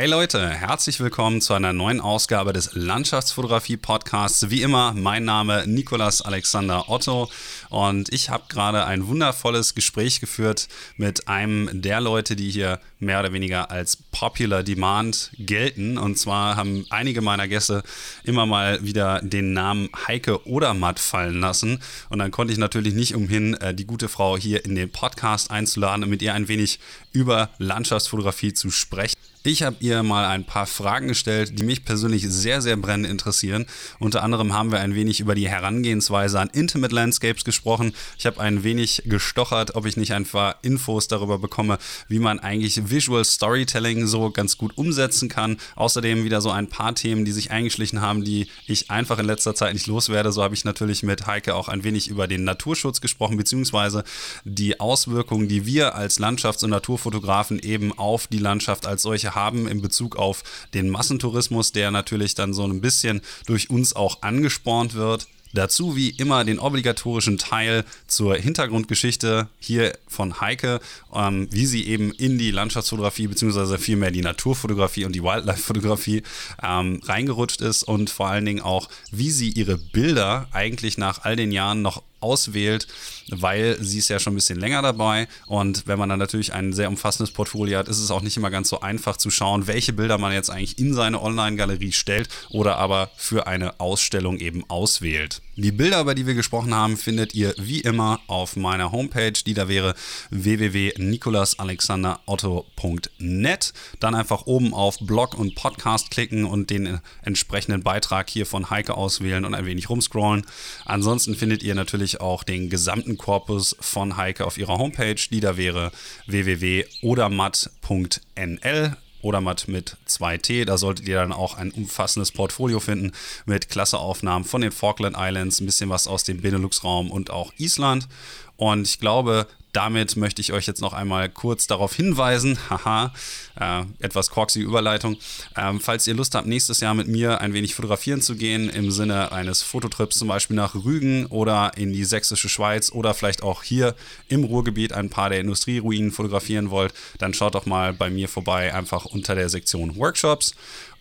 Hey Leute, herzlich willkommen zu einer neuen Ausgabe des Landschaftsfotografie Podcasts. Wie immer, mein Name Nikolas Alexander Otto und ich habe gerade ein wundervolles Gespräch geführt mit einem der Leute, die hier mehr oder weniger als Popular Demand gelten. Und zwar haben einige meiner Gäste immer mal wieder den Namen Heike Odermatt fallen lassen. Und dann konnte ich natürlich nicht umhin, äh, die gute Frau hier in den Podcast einzuladen und mit ihr ein wenig über Landschaftsfotografie zu sprechen. Ich habe ihr mal ein paar Fragen gestellt, die mich persönlich sehr, sehr brennend interessieren. Unter anderem haben wir ein wenig über die Herangehensweise an Intimate Landscapes gesprochen. Ich habe ein wenig gestochert, ob ich nicht einfach Infos darüber bekomme, wie man eigentlich Visual Storytelling so ganz gut umsetzen kann. Außerdem wieder so ein paar Themen, die sich eingeschlichen haben, die ich einfach in letzter Zeit nicht loswerde. So habe ich natürlich mit Heike auch ein wenig über den Naturschutz gesprochen, beziehungsweise die Auswirkungen, die wir als Landschafts- und Naturfotografen eben auf die Landschaft als solche haben in Bezug auf den Massentourismus, der natürlich dann so ein bisschen durch uns auch angespornt wird. Dazu wie immer den obligatorischen Teil zur Hintergrundgeschichte hier von Heike, ähm, wie sie eben in die Landschaftsfotografie beziehungsweise vielmehr die Naturfotografie und die Wildlife-Fotografie ähm, reingerutscht ist und vor allen Dingen auch, wie sie ihre Bilder eigentlich nach all den Jahren noch auswählt, weil sie ist ja schon ein bisschen länger dabei und wenn man dann natürlich ein sehr umfassendes Portfolio hat, ist es auch nicht immer ganz so einfach zu schauen, welche Bilder man jetzt eigentlich in seine Online-Galerie stellt oder aber für eine Ausstellung eben auswählt. Die Bilder, über die wir gesprochen haben, findet ihr wie immer auf meiner Homepage, die da wäre www.nikolasalexanderotto.net. Dann einfach oben auf Blog und Podcast klicken und den entsprechenden Beitrag hier von Heike auswählen und ein wenig rumscrollen. Ansonsten findet ihr natürlich auch den gesamten Korpus von Heike auf ihrer Homepage, die da wäre www.odermatt.nl Odermatt mit 2T. Da solltet ihr dann auch ein umfassendes Portfolio finden mit klasse Aufnahmen von den Falkland Islands, ein bisschen was aus dem Benelux-Raum und auch Island. Und ich glaube, damit möchte ich euch jetzt noch einmal kurz darauf hinweisen, haha, äh, etwas korksige Überleitung, ähm, falls ihr Lust habt, nächstes Jahr mit mir ein wenig fotografieren zu gehen, im Sinne eines Fototrips zum Beispiel nach Rügen oder in die sächsische Schweiz oder vielleicht auch hier im Ruhrgebiet ein paar der Industrieruinen fotografieren wollt, dann schaut doch mal bei mir vorbei, einfach unter der Sektion Workshops.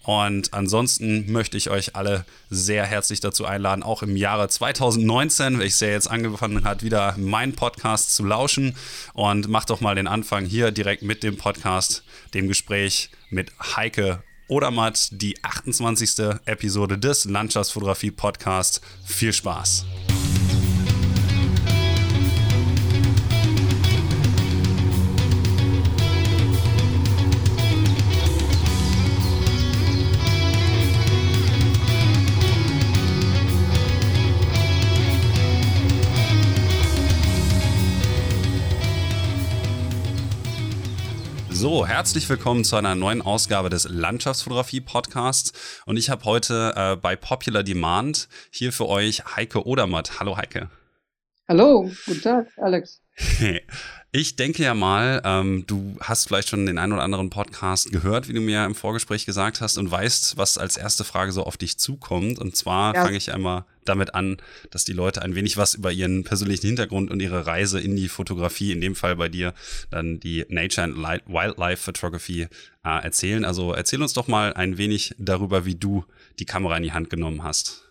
Und ansonsten möchte ich euch alle sehr herzlich dazu einladen, auch im Jahre 2019, welches ja jetzt angefangen hat, wieder meinen Podcast zu lauschen. Und macht doch mal den Anfang hier direkt mit dem Podcast, dem Gespräch mit Heike Odermatt, die 28. Episode des Landschaftsfotografie Podcasts. Viel Spaß! So, herzlich willkommen zu einer neuen Ausgabe des Landschaftsfotografie-Podcasts. Und ich habe heute äh, bei Popular Demand hier für euch Heike Odermatt. Hallo Heike. Hallo, guten Tag, Alex. Ich denke ja mal, ähm, du hast vielleicht schon den einen oder anderen Podcast gehört, wie du mir im Vorgespräch gesagt hast, und weißt, was als erste Frage so auf dich zukommt. Und zwar ja. fange ich einmal damit an, dass die Leute ein wenig was über ihren persönlichen Hintergrund und ihre Reise in die Fotografie, in dem Fall bei dir dann die Nature and Wildlife Photography äh, erzählen. Also erzähl uns doch mal ein wenig darüber, wie du die Kamera in die Hand genommen hast.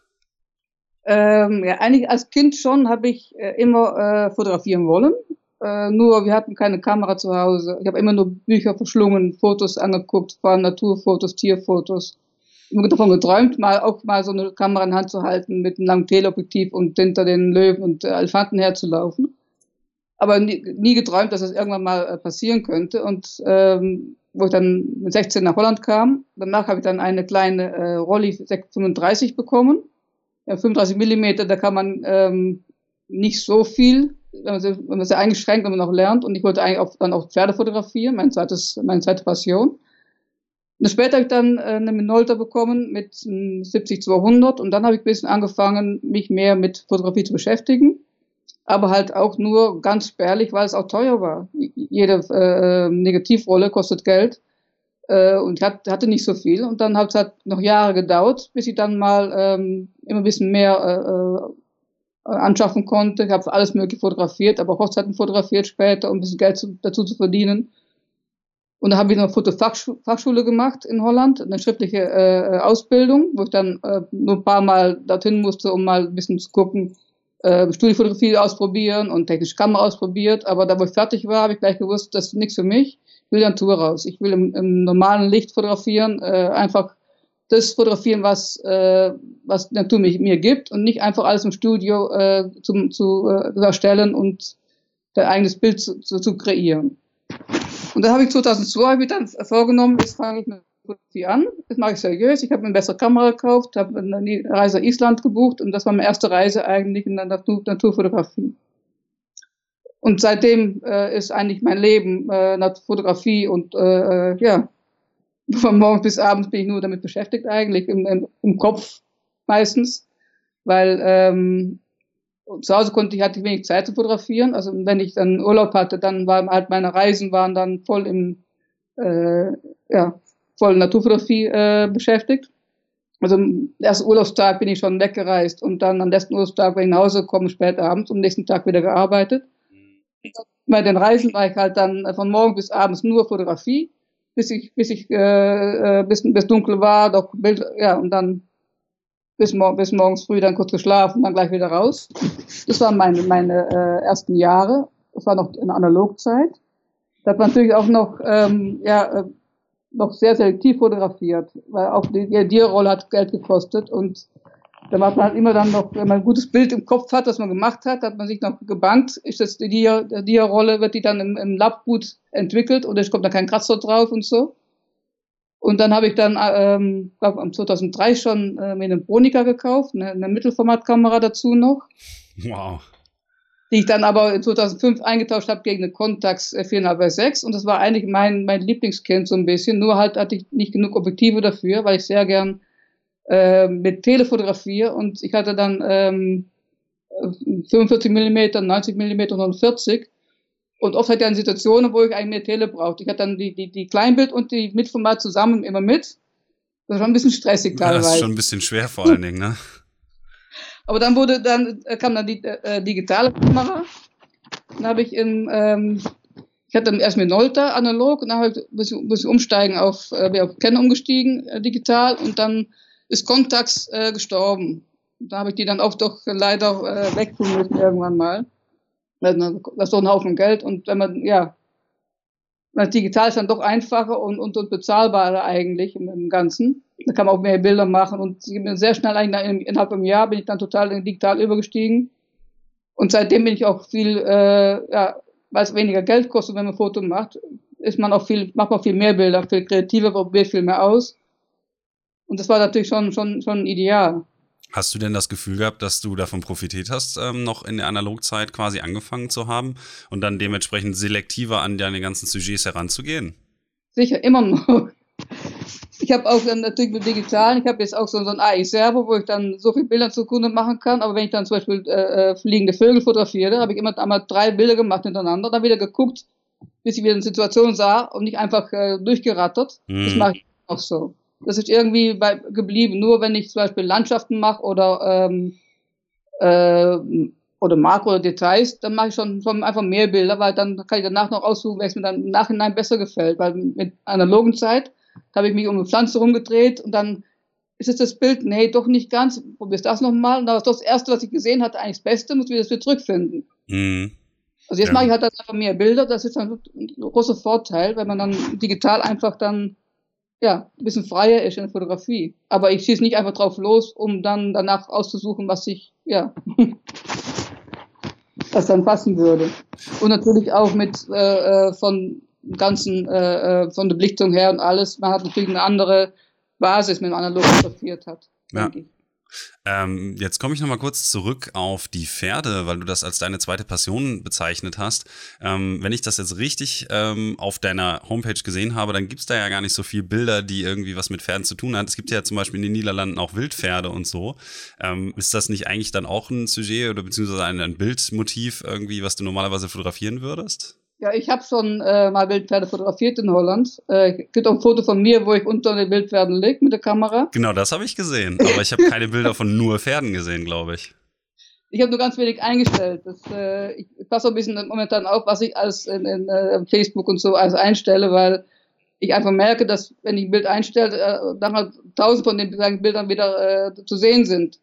Ähm, ja, eigentlich als Kind schon habe ich äh, immer äh, fotografieren wollen. Äh, nur wir hatten keine Kamera zu Hause. Ich habe immer nur Bücher verschlungen, Fotos angeguckt, vor allem Naturfotos, Tierfotos. Immer davon geträumt, mal auch mal so eine Kamera in Hand zu halten mit einem langen Teleobjektiv und hinter den Löwen und Elefanten herzulaufen. Aber nie, nie geträumt, dass das irgendwann mal äh, passieren könnte. Und ähm, wo ich dann mit 16 nach Holland kam, danach habe ich dann eine kleine äh, Rolli 35 bekommen. Ja, 35 Millimeter, da kann man ähm, nicht so viel wenn man sehr eingeschränkt, wenn man noch lernt. Und ich wollte eigentlich auch, dann auch Pferde fotografieren, mein zweites, meine zweite Passion. Und später habe ich dann äh, eine Minolta bekommen mit 70-200 und dann habe ich ein bisschen angefangen, mich mehr mit Fotografie zu beschäftigen. Aber halt auch nur ganz spärlich, weil es auch teuer war. Jede äh, Negativrolle kostet Geld. Äh, und ich hatte nicht so viel. Und dann hat es halt noch Jahre gedauert, bis ich dann mal ähm, immer ein bisschen mehr äh äh, anschaffen konnte. Ich habe alles mögliche fotografiert, aber Hochzeiten fotografiert später, um ein bisschen Geld zu, dazu zu verdienen. Und da habe ich noch Fotofachschule gemacht in Holland, eine schriftliche äh, Ausbildung, wo ich dann äh, nur ein paar Mal dorthin musste, um mal ein bisschen zu gucken, äh, Studiofotografie ausprobieren und technische Kamera ausprobiert. Aber da, wo ich fertig war, habe ich gleich gewusst, das ist nichts für mich. Ich will dann Tour raus. Ich will im, im normalen Licht fotografieren, äh, einfach das fotografieren, was, äh, was Natur mir, mir gibt und nicht einfach alles im Studio äh, zum, zu äh, erstellen und dein eigenes Bild zu, zu, zu kreieren. Und da habe ich 2002 hab ich dann vorgenommen, jetzt fange ich mit Fotografie an. Das mache ich seriös. Ich habe eine bessere Kamera gekauft, habe eine Reise Island gebucht und das war meine erste Reise eigentlich in der Natur, Naturfotografie. Und seitdem äh, ist eigentlich mein Leben äh, Fotografie und äh, äh, ja, von morgens bis abends bin ich nur damit beschäftigt eigentlich, im, im, im Kopf meistens, weil ähm, zu Hause konnte ich, hatte ich wenig Zeit zu fotografieren. Also wenn ich dann Urlaub hatte, dann waren halt meine Reisen waren dann voll im äh, ja, voll Naturfotografie äh, beschäftigt. Also am ersten Urlaubstag bin ich schon weggereist und dann am letzten Urlaubstag, wenn ich nach Hause komme, spät abends, am nächsten Tag wieder gearbeitet. Mhm. Bei den Reisen war ich halt dann von morgen bis abends nur Fotografie bis ich, bis ich, äh, äh, bis, bis dunkel war, doch Bild, ja, und dann bis, mor bis morgens früh dann kurz geschlafen, dann gleich wieder raus. Das waren meine, meine äh, ersten Jahre. Das war noch in Analogzeit. Da hat man natürlich auch noch, ähm, ja, äh, noch sehr selektiv fotografiert, weil auch die, die Dia-Rolle hat Geld gekostet und da macht man halt immer dann noch, wenn man ein gutes Bild im Kopf hat, was man gemacht hat, hat man sich noch gebankt, ist das die Dia, Dia-Rolle, wird die dann im, im Lab gut entwickelt oder es kommt da kein Kratzer drauf und so. Und dann habe ich dann, ähm, glaube 2003 schon äh, mir eine Bronica gekauft, eine, eine Mittelformatkamera dazu noch. Wow. Die ich dann aber 2005 eingetauscht habe gegen eine Contax 4,5 bei 6 und das war eigentlich mein, mein Lieblingskind so ein bisschen, nur halt hatte ich nicht genug Objektive dafür, weil ich sehr gern äh, mit Telefotografie und ich hatte dann ähm, 45 mm, 90 mm und 40 und oft hatte ich dann Situationen, wo ich eigentlich mehr Tele brauchte. Ich hatte dann die, die, die Kleinbild und die Mitformat zusammen immer mit. Das war ein bisschen stressig teilweise. das ist schon ein bisschen schwer vor allen Dingen, ne? Aber dann wurde dann äh, kam dann die äh, digitale Kamera. Dann habe ich in ähm, ich hatte dann erst mit Nolta analog und dann habe ich muss ich, muss ich umsteigen auf äh, auf Canon umgestiegen äh, digital und dann ist Contax äh, gestorben. Da habe ich die dann auch doch leider äh, wegtun müssen irgendwann mal. Das ist doch ein Haufen Geld und wenn man, ja, das digital ist dann doch einfacher und, und, und bezahlbarer eigentlich im, Ganzen. Da kann man auch mehr Bilder machen und sehr schnell eigentlich innerhalb einem Jahr bin ich dann total digital übergestiegen. Und seitdem bin ich auch viel, äh, ja, weil es weniger Geld kostet, wenn man ein Foto macht, ist man auch viel, macht man viel mehr Bilder, viel kreativer, probiert viel mehr aus. Und das war natürlich schon, schon, schon ideal. Hast du denn das Gefühl gehabt, dass du davon profitiert hast, ähm, noch in der Analogzeit quasi angefangen zu haben und dann dementsprechend selektiver an deine ganzen Sujets heranzugehen? Sicher, immer noch. Ich habe auch dann natürlich mit Digitalen, ich habe jetzt auch so, so ein AI-Servo, wo ich dann so viele Bilder zur Kunde machen kann, aber wenn ich dann zum Beispiel äh, äh fliegende Vögel fotografiere, habe ich immer einmal drei Bilder gemacht hintereinander, dann wieder geguckt, bis ich wieder eine Situation sah und nicht einfach äh, durchgerattert. Hm. Das mache ich auch so. Das ist irgendwie bei, geblieben. Nur wenn ich zum Beispiel Landschaften mache oder, ähm, äh, oder Makro oder Details, dann mache ich schon, schon einfach mehr Bilder, weil dann kann ich danach noch aussuchen, welches mir dann im Nachhinein besser gefällt. Weil mit analogen Zeit habe ich mich um eine Pflanze rumgedreht und dann ist es das Bild, nee, doch nicht ganz, probierst das nochmal. Und das, das erste, was ich gesehen hatte, eigentlich das Beste, muss ich das wieder zurückfinden. Mhm. Also jetzt ja. mache ich halt einfach mehr Bilder, das ist dann ein großer Vorteil, wenn man dann digital einfach dann ja, ein bisschen freier ist in der Fotografie. Aber ich schieße nicht einfach drauf los, um dann danach auszusuchen, was ich, ja, was dann passen würde. Und natürlich auch mit äh, äh von ganzen, äh, äh, von der Belichtung her und alles. Man hat natürlich eine andere Basis, wenn man analog fotografiert hat. Ja. Ich. Ähm, jetzt komme ich nochmal kurz zurück auf die Pferde, weil du das als deine zweite Passion bezeichnet hast. Ähm, wenn ich das jetzt richtig ähm, auf deiner Homepage gesehen habe, dann gibt es da ja gar nicht so viele Bilder, die irgendwie was mit Pferden zu tun haben. Es gibt ja zum Beispiel in den Niederlanden auch Wildpferde und so. Ähm, ist das nicht eigentlich dann auch ein Sujet oder beziehungsweise ein, ein Bildmotiv irgendwie, was du normalerweise fotografieren würdest? Ja, ich habe schon äh, mal Wildpferde fotografiert in Holland. Äh, gibt auch ein Foto von mir, wo ich unter den Wildpferden liege mit der Kamera. Genau, das habe ich gesehen. Aber ich habe keine Bilder von nur Pferden gesehen, glaube ich. Ich habe nur ganz wenig eingestellt. Das, äh, ich passe ein bisschen momentan auf, was ich als in, in uh, Facebook und so alles einstelle, weil ich einfach merke, dass wenn ich ein Bild einstelle, äh, dann halt tausend von den Bildern wieder äh, zu sehen sind.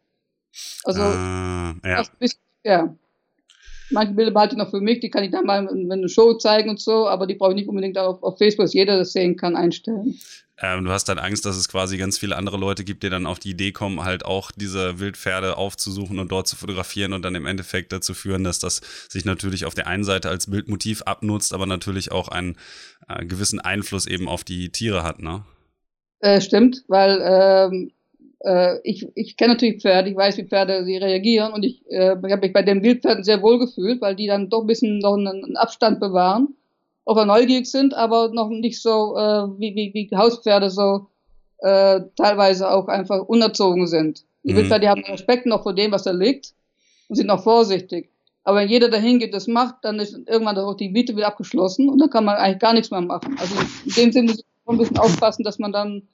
Also, ah, ja. Ja. Manche Bilder behalte ich noch für mich, die kann ich dann mal in einer Show zeigen und so, aber die brauche ich nicht unbedingt auf, auf Facebook, dass jeder das sehen kann, einstellen. Ähm, du hast dann Angst, dass es quasi ganz viele andere Leute gibt, die dann auf die Idee kommen, halt auch diese Wildpferde aufzusuchen und dort zu fotografieren und dann im Endeffekt dazu führen, dass das sich natürlich auf der einen Seite als Bildmotiv abnutzt, aber natürlich auch einen äh, gewissen Einfluss eben auf die Tiere hat, ne? Äh, stimmt, weil ähm, äh, ich, ich kenne natürlich Pferde, ich weiß, wie Pferde sie reagieren und ich, äh, ich habe mich bei den Wildpferden sehr wohl gefühlt, weil die dann doch ein bisschen noch einen, Abstand bewahren, auch neugierig sind, aber noch nicht so äh, wie, wie, wie Hauspferde so äh, teilweise auch einfach unerzogen sind. Die mhm. Wildpferde die haben Respekt noch vor dem, was da liegt und sind noch vorsichtig. Aber wenn jeder dahin geht, das macht, dann ist irgendwann auch die Miete wieder abgeschlossen und dann kann man eigentlich gar nichts mehr machen. Also in dem Sinne muss man ein bisschen aufpassen, dass man dann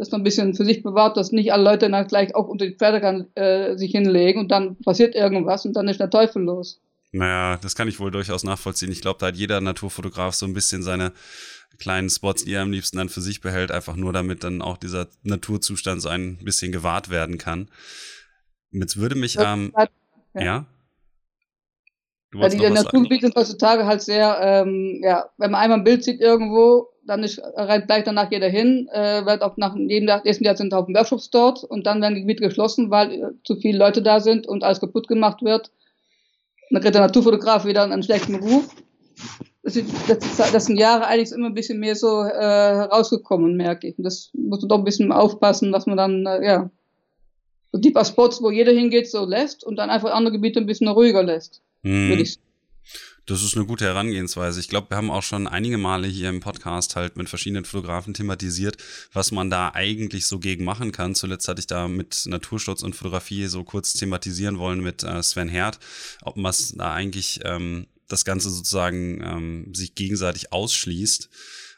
dass man ein bisschen für sich bewahrt, dass nicht alle Leute dann gleich auch unter die Pferde kann, äh, sich hinlegen und dann passiert irgendwas und dann ist der Teufel los. Naja, das kann ich wohl durchaus nachvollziehen. Ich glaube, da hat jeder Naturfotograf so ein bisschen seine kleinen Spots, die er am liebsten dann für sich behält, einfach nur damit dann auch dieser Naturzustand so ein bisschen gewahrt werden kann. Jetzt würde mich, ähm, ja. ja? Du ja, die Naturgebiete sind heutzutage halt sehr, ähm, ja, wenn man einmal ein Bild sieht irgendwo, dann ist, rennt gleich danach jeder hin, äh, wird auch nach jedem nächsten Jahr sind auch Workshops dort und dann werden die Gebiete geschlossen, weil äh, zu viele Leute da sind und alles kaputt gemacht wird. Dann kriegt der Naturfotograf wieder einen schlechten Ruf. Das, das, das sind Jahre eigentlich immer ein bisschen mehr so äh, herausgekommen, merke ich. Und das muss man doch ein bisschen aufpassen, dass man dann, äh, ja, so die paar Spots, wo jeder hingeht, so lässt und dann einfach andere Gebiete ein bisschen ruhiger lässt. Hm. Würde ich das ist eine gute Herangehensweise. Ich glaube, wir haben auch schon einige Male hier im Podcast halt mit verschiedenen Fotografen thematisiert, was man da eigentlich so gegen machen kann. Zuletzt hatte ich da mit Naturschutz und Fotografie so kurz thematisieren wollen mit äh, Sven Herd, ob man da eigentlich ähm, das Ganze sozusagen ähm, sich gegenseitig ausschließt.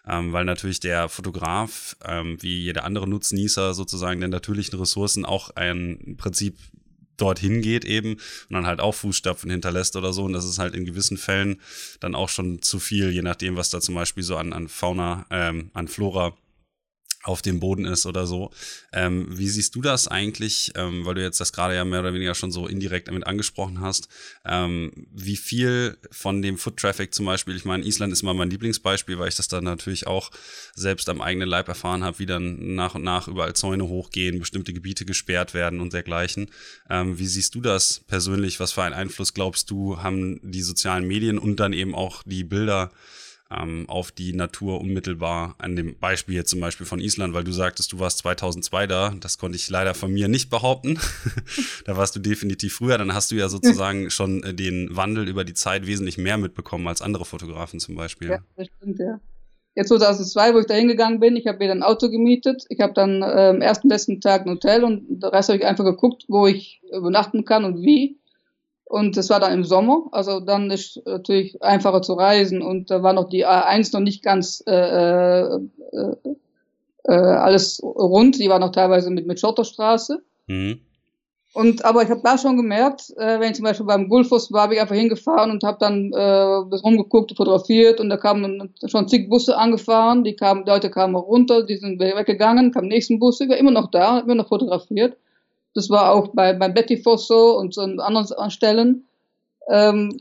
Ähm, weil natürlich der Fotograf, ähm, wie jeder andere Nutznießer sozusagen der natürlichen Ressourcen auch ein Prinzip dorthin geht eben und dann halt auch Fußstapfen hinterlässt oder so. Und das ist halt in gewissen Fällen dann auch schon zu viel, je nachdem, was da zum Beispiel so an, an Fauna, ähm, an Flora auf dem Boden ist oder so. Ähm, wie siehst du das eigentlich, ähm, weil du jetzt das gerade ja mehr oder weniger schon so indirekt damit angesprochen hast, ähm, wie viel von dem Foot Traffic zum Beispiel, ich meine, Island ist immer mein Lieblingsbeispiel, weil ich das dann natürlich auch selbst am eigenen Leib erfahren habe, wie dann nach und nach überall Zäune hochgehen, bestimmte Gebiete gesperrt werden und dergleichen. Ähm, wie siehst du das persönlich? Was für einen Einfluss glaubst du, haben die sozialen Medien und dann eben auch die Bilder ähm, auf die Natur unmittelbar an dem Beispiel jetzt zum Beispiel von Island, weil du sagtest, du warst 2002 da. Das konnte ich leider von mir nicht behaupten. da warst du definitiv früher. Dann hast du ja sozusagen schon äh, den Wandel über die Zeit wesentlich mehr mitbekommen als andere Fotografen zum Beispiel. Ja, das stimmt, ja. Jetzt 2002, wo ich da hingegangen bin, ich habe mir ein Auto gemietet. Ich habe dann äh, am ersten, letzten Tag ein Hotel und den Rest habe ich einfach geguckt, wo ich übernachten kann und wie. Und das war dann im Sommer, also dann ist natürlich einfacher zu reisen und da war noch die A1 noch nicht ganz äh, äh, äh, alles rund, die war noch teilweise mit, mit Schotterstraße. Mhm. Und aber ich habe da schon gemerkt, äh, wenn ich zum Beispiel beim Gulfos war, bin ich einfach hingefahren und habe dann äh, rumgeguckt, fotografiert und da kamen schon zig Busse angefahren, die kamen, die Leute kamen runter, die sind weggegangen, kamen nächsten Busse, ich war immer noch da, immer noch fotografiert. Das war auch bei, bei Betty Voss so und so an anderen Stellen. Ähm,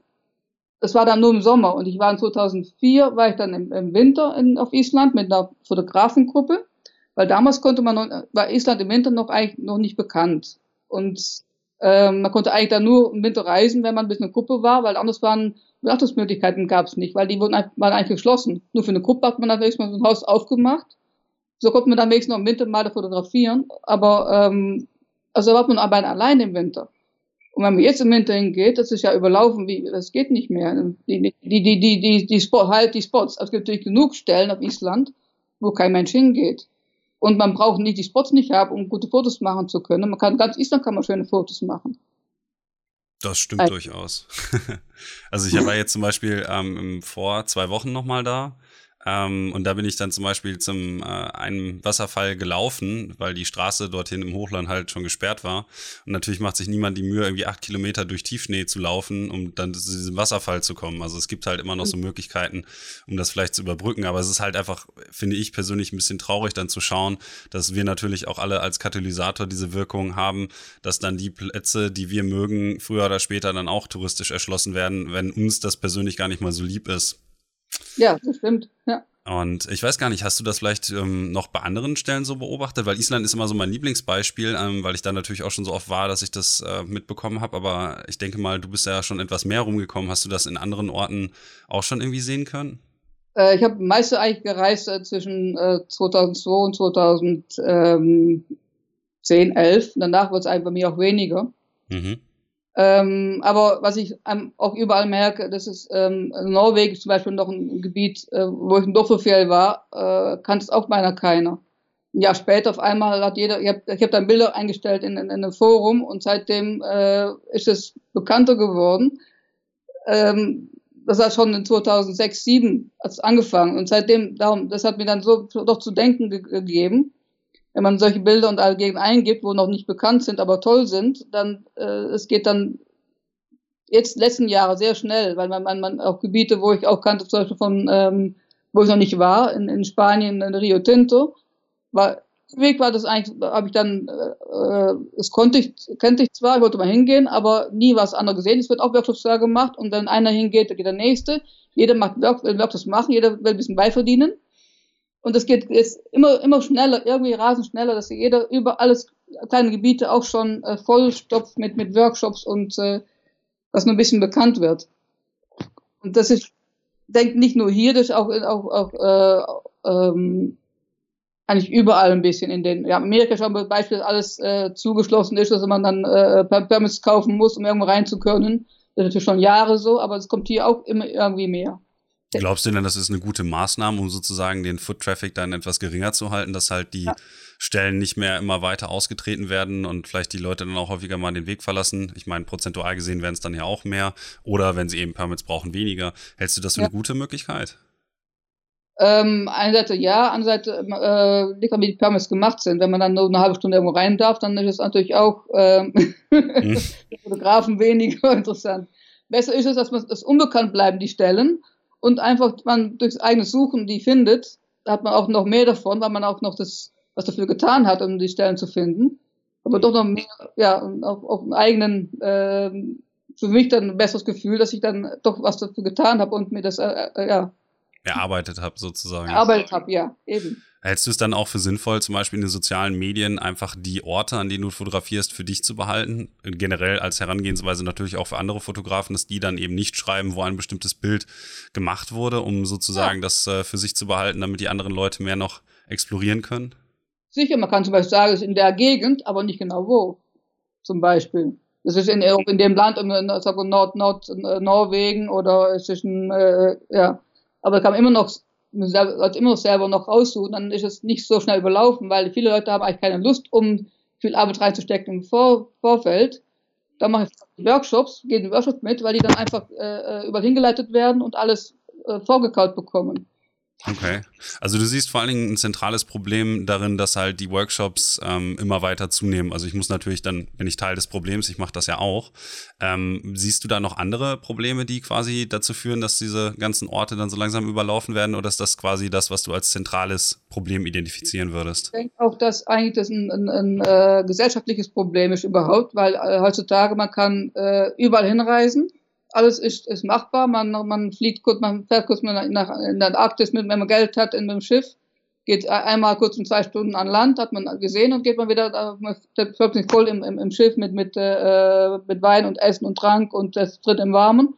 das war dann nur im Sommer und ich war in 2004, war ich dann im, im Winter in, auf Island mit einer Fotografengruppe, weil damals konnte man, war Island im Winter noch eigentlich noch nicht bekannt und ähm, man konnte eigentlich dann nur im Winter reisen, wenn man mit einer Gruppe war, weil anders waren Übernachtungsmöglichkeiten gab es nicht, weil die wurden, waren eigentlich geschlossen. Nur für eine Gruppe hat man dann wenigstens mal so ein Haus aufgemacht. So konnte man dann wenigstens noch im Winter mal fotografieren, aber ähm, also da war man aber allein im Winter. Und wenn man jetzt im Winter hingeht, das ist ja überlaufen, wie, das geht nicht mehr. Die, die, die, die, die, die, Spot, halt die Spots. Also es gibt natürlich genug Stellen auf Island, wo kein Mensch hingeht. Und man braucht nicht die Spots nicht haben, um gute Fotos machen zu können. Man kann, ganz Island kann man schöne Fotos machen. Das stimmt also. durchaus. also ich war jetzt zum Beispiel ähm, vor zwei Wochen nochmal da Ähm, und da bin ich dann zum Beispiel zum äh, einem Wasserfall gelaufen, weil die Straße dorthin im Hochland halt schon gesperrt war. Und natürlich macht sich niemand die Mühe, irgendwie acht Kilometer durch Tiefschnee zu laufen, um dann zu diesem Wasserfall zu kommen. Also es gibt halt immer noch so Möglichkeiten, um das vielleicht zu überbrücken. Aber es ist halt einfach, finde ich persönlich, ein bisschen traurig dann zu schauen, dass wir natürlich auch alle als Katalysator diese Wirkung haben, dass dann die Plätze, die wir mögen, früher oder später dann auch touristisch erschlossen werden, wenn uns das persönlich gar nicht mal so lieb ist. Ja, das stimmt. Ja. Und ich weiß gar nicht, hast du das vielleicht ähm, noch bei anderen Stellen so beobachtet? Weil Island ist immer so mein Lieblingsbeispiel, ähm, weil ich da natürlich auch schon so oft war, dass ich das äh, mitbekommen habe. Aber ich denke mal, du bist ja schon etwas mehr rumgekommen. Hast du das in anderen Orten auch schon irgendwie sehen können? Äh, ich habe meiste eigentlich gereist äh, zwischen 2002 äh, und 2010, 11. Danach wird es eigentlich bei mir auch weniger. Mhm. Ähm, aber was ich ähm, auch überall merke, das ist ähm, Norwegen zum Beispiel noch ein Gebiet, äh, wo ich in Dovrefjell war, äh, kannte es auch meiner keiner. Ein Jahr später auf einmal hat jeder, ich habe hab dann Bilder eingestellt in, in, in einem Forum und seitdem äh, ist es bekannter geworden. Ähm, das hat schon in 2006, 2007 angefangen und seitdem, darum, das hat mir dann so doch zu denken ge gegeben wenn man solche Bilder und Algen eingibt, wo noch nicht bekannt sind, aber toll sind, dann äh, es geht dann jetzt letzten Jahre sehr schnell, weil man, man, man auch Gebiete, wo ich auch kannte, zum Beispiel von, ähm, wo ich noch nicht war, in, in Spanien, in Rio Tinto, war Weg war das eigentlich, habe ich dann, äh, das konnte ich, kannte ich zwar, ich wollte mal hingehen, aber nie was anderes gesehen. Es wird auch Workshops gemacht und wenn einer hingeht, dann geht der nächste. Jeder macht will Workshops machen, jeder will ein bisschen beiverdienen. Und es geht jetzt immer, immer schneller, irgendwie rasend schneller, dass jeder über alles kleine Gebiete auch schon äh, vollstopft mit, mit Workshops und äh, was nur ein bisschen bekannt wird. Und das ist, denke nicht nur hier, das ist auch, auch, auch äh, ähm, eigentlich überall ein bisschen in den, ja, Amerika schon beispielsweise alles äh, zugeschlossen ist, dass man dann äh, Permits kaufen muss, um irgendwo rein zu können. Das ist natürlich schon Jahre so, aber es kommt hier auch immer irgendwie mehr. Glaubst du denn, das ist eine gute Maßnahme, um sozusagen den Foot-Traffic dann etwas geringer zu halten, dass halt die ja. Stellen nicht mehr immer weiter ausgetreten werden und vielleicht die Leute dann auch häufiger mal den Weg verlassen? Ich meine, prozentual gesehen werden es dann ja auch mehr oder wenn sie eben Permits brauchen, weniger. Hältst du das für ja. eine gute Möglichkeit? Ähm, eine Seite ja, andere Seite äh, liegt an, wie die Permits gemacht sind. Wenn man dann nur eine halbe Stunde irgendwo rein darf, dann ist es natürlich auch ähm, hm. Fotografen weniger interessant. Besser ist es, dass man das unbekannt bleiben, die Stellen und einfach man durchs eigene Suchen die findet, da hat man auch noch mehr davon, weil man auch noch das, was dafür getan hat, um die Stellen zu finden. Aber doch noch mehr, ja, auf, auf einen eigenen, äh, für mich dann ein besseres Gefühl, dass ich dann doch was dafür getan habe und mir das, äh, äh, ja. Erarbeitet habe, sozusagen. Erarbeitet habe, ja, eben. Hältst du es dann auch für sinnvoll, zum Beispiel in den sozialen Medien einfach die Orte, an denen du fotografierst, für dich zu behalten? Generell als Herangehensweise natürlich auch für andere Fotografen, dass die dann eben nicht schreiben, wo ein bestimmtes Bild gemacht wurde, um sozusagen ja. das äh, für sich zu behalten, damit die anderen Leute mehr noch explorieren können? Sicher, man kann zum Beispiel sagen, es ist in der Gegend, aber nicht genau wo. Zum Beispiel. Das ist in, in dem Land, in, in Nord, Nord, äh, Norwegen oder es ist ein, äh, ja. Aber kann man immer noch Leute immer noch selber noch raussuchen, dann ist es nicht so schnell überlaufen, weil viele Leute haben eigentlich keine Lust, um viel Arbeit reinzustecken im Vor Vorfeld. Da mache ich Workshops, gehe in Workshops mit, weil die dann einfach äh, äh, überall hingeleitet werden und alles äh, vorgekaut bekommen. Okay. Also du siehst vor allen Dingen ein zentrales Problem darin, dass halt die Workshops ähm, immer weiter zunehmen. Also ich muss natürlich dann, bin ich Teil des Problems, ich mache das ja auch. Ähm, siehst du da noch andere Probleme, die quasi dazu führen, dass diese ganzen Orte dann so langsam überlaufen werden? Oder ist das quasi das, was du als zentrales Problem identifizieren würdest? Ich denke auch, dass eigentlich das ein, ein, ein äh, gesellschaftliches Problem ist überhaupt, weil äh, heutzutage man kann äh, überall hinreisen alles ist, ist machbar. Man, man fliegt kurz, man fährt kurz nach, nach in der Arktis, mit, wenn man Geld hat, in einem Schiff, geht einmal kurz in zwei Stunden an Land, hat man gesehen und geht man wieder, man sich voll im, im, im Schiff mit, mit, äh, mit Wein und Essen und Trank und das tritt im Warmen.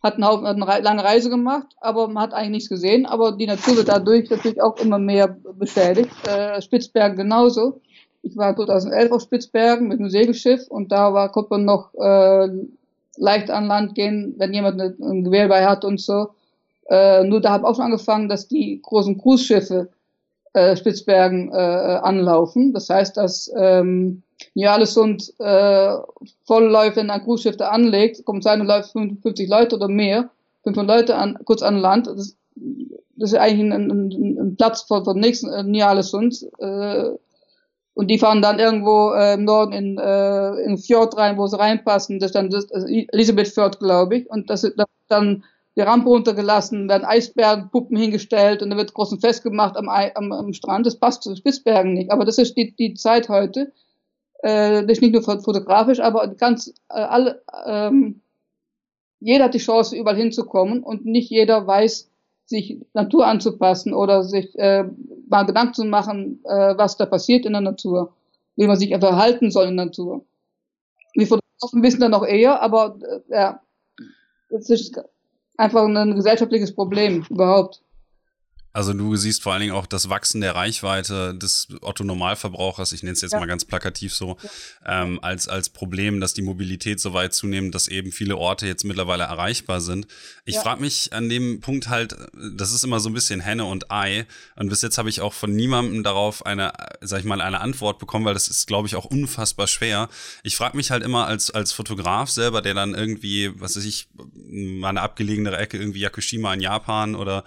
Hat, einen Haufen, hat eine lange Reise gemacht, aber man hat eigentlich nichts gesehen. Aber die Natur wird dadurch natürlich auch immer mehr beschädigt. Äh, Spitzbergen genauso. Ich war 2011 auf Spitzbergen mit einem Segelschiff und da war, konnte man noch äh, leicht an Land gehen, wenn jemand ein Gewehr bei hat und so. Äh, nur da habe auch schon angefangen, dass die großen Cruise-Schiffe äh, Spitzbergen äh, anlaufen. Das heißt, dass ähm, ja alles und äh, voll läuft, wenn ein Cruise-Schiff da anlegt, kommt sein und läuft 55 Leute oder mehr, 500 Leute an, kurz an Land. Das das ist eigentlich ein, ein, ein Platz von, von nichts, äh, sonst. Äh, und die fahren dann irgendwo äh, im Norden in, äh, in Fjord rein, wo sie reinpassen. Das ist dann das, Elisabeth Fjord, glaube ich. Und das ist dann die Rampe runtergelassen, werden Eisbergpuppen hingestellt und da wird großen Fest gemacht am, am, am Strand. Das passt zu Spitzbergen nicht. Aber das ist die, die Zeit heute. Äh, das nicht nur fotografisch, aber ganz äh, alle, ähm, jeder hat die Chance, überall hinzukommen und nicht jeder weiß, sich Natur anzupassen oder sich äh, mal Gedanken zu machen, äh, was da passiert in der Natur, wie man sich verhalten soll in der Natur. Die Fotografen wissen dann noch eher, aber äh, ja, das ist einfach ein gesellschaftliches Problem überhaupt. Also du siehst vor allen Dingen auch das Wachsen der Reichweite des Otto-Normalverbrauchers, ich nenne es jetzt ja. mal ganz plakativ so, ähm, als, als Problem, dass die Mobilität so weit zunimmt, dass eben viele Orte jetzt mittlerweile erreichbar sind. Ich ja. frage mich an dem Punkt halt, das ist immer so ein bisschen Henne und Ei und bis jetzt habe ich auch von niemandem darauf eine, sag ich mal, eine Antwort bekommen, weil das ist, glaube ich, auch unfassbar schwer. Ich frage mich halt immer als, als Fotograf selber, der dann irgendwie, was weiß ich, mal eine abgelegenere Ecke, irgendwie Yakushima in Japan oder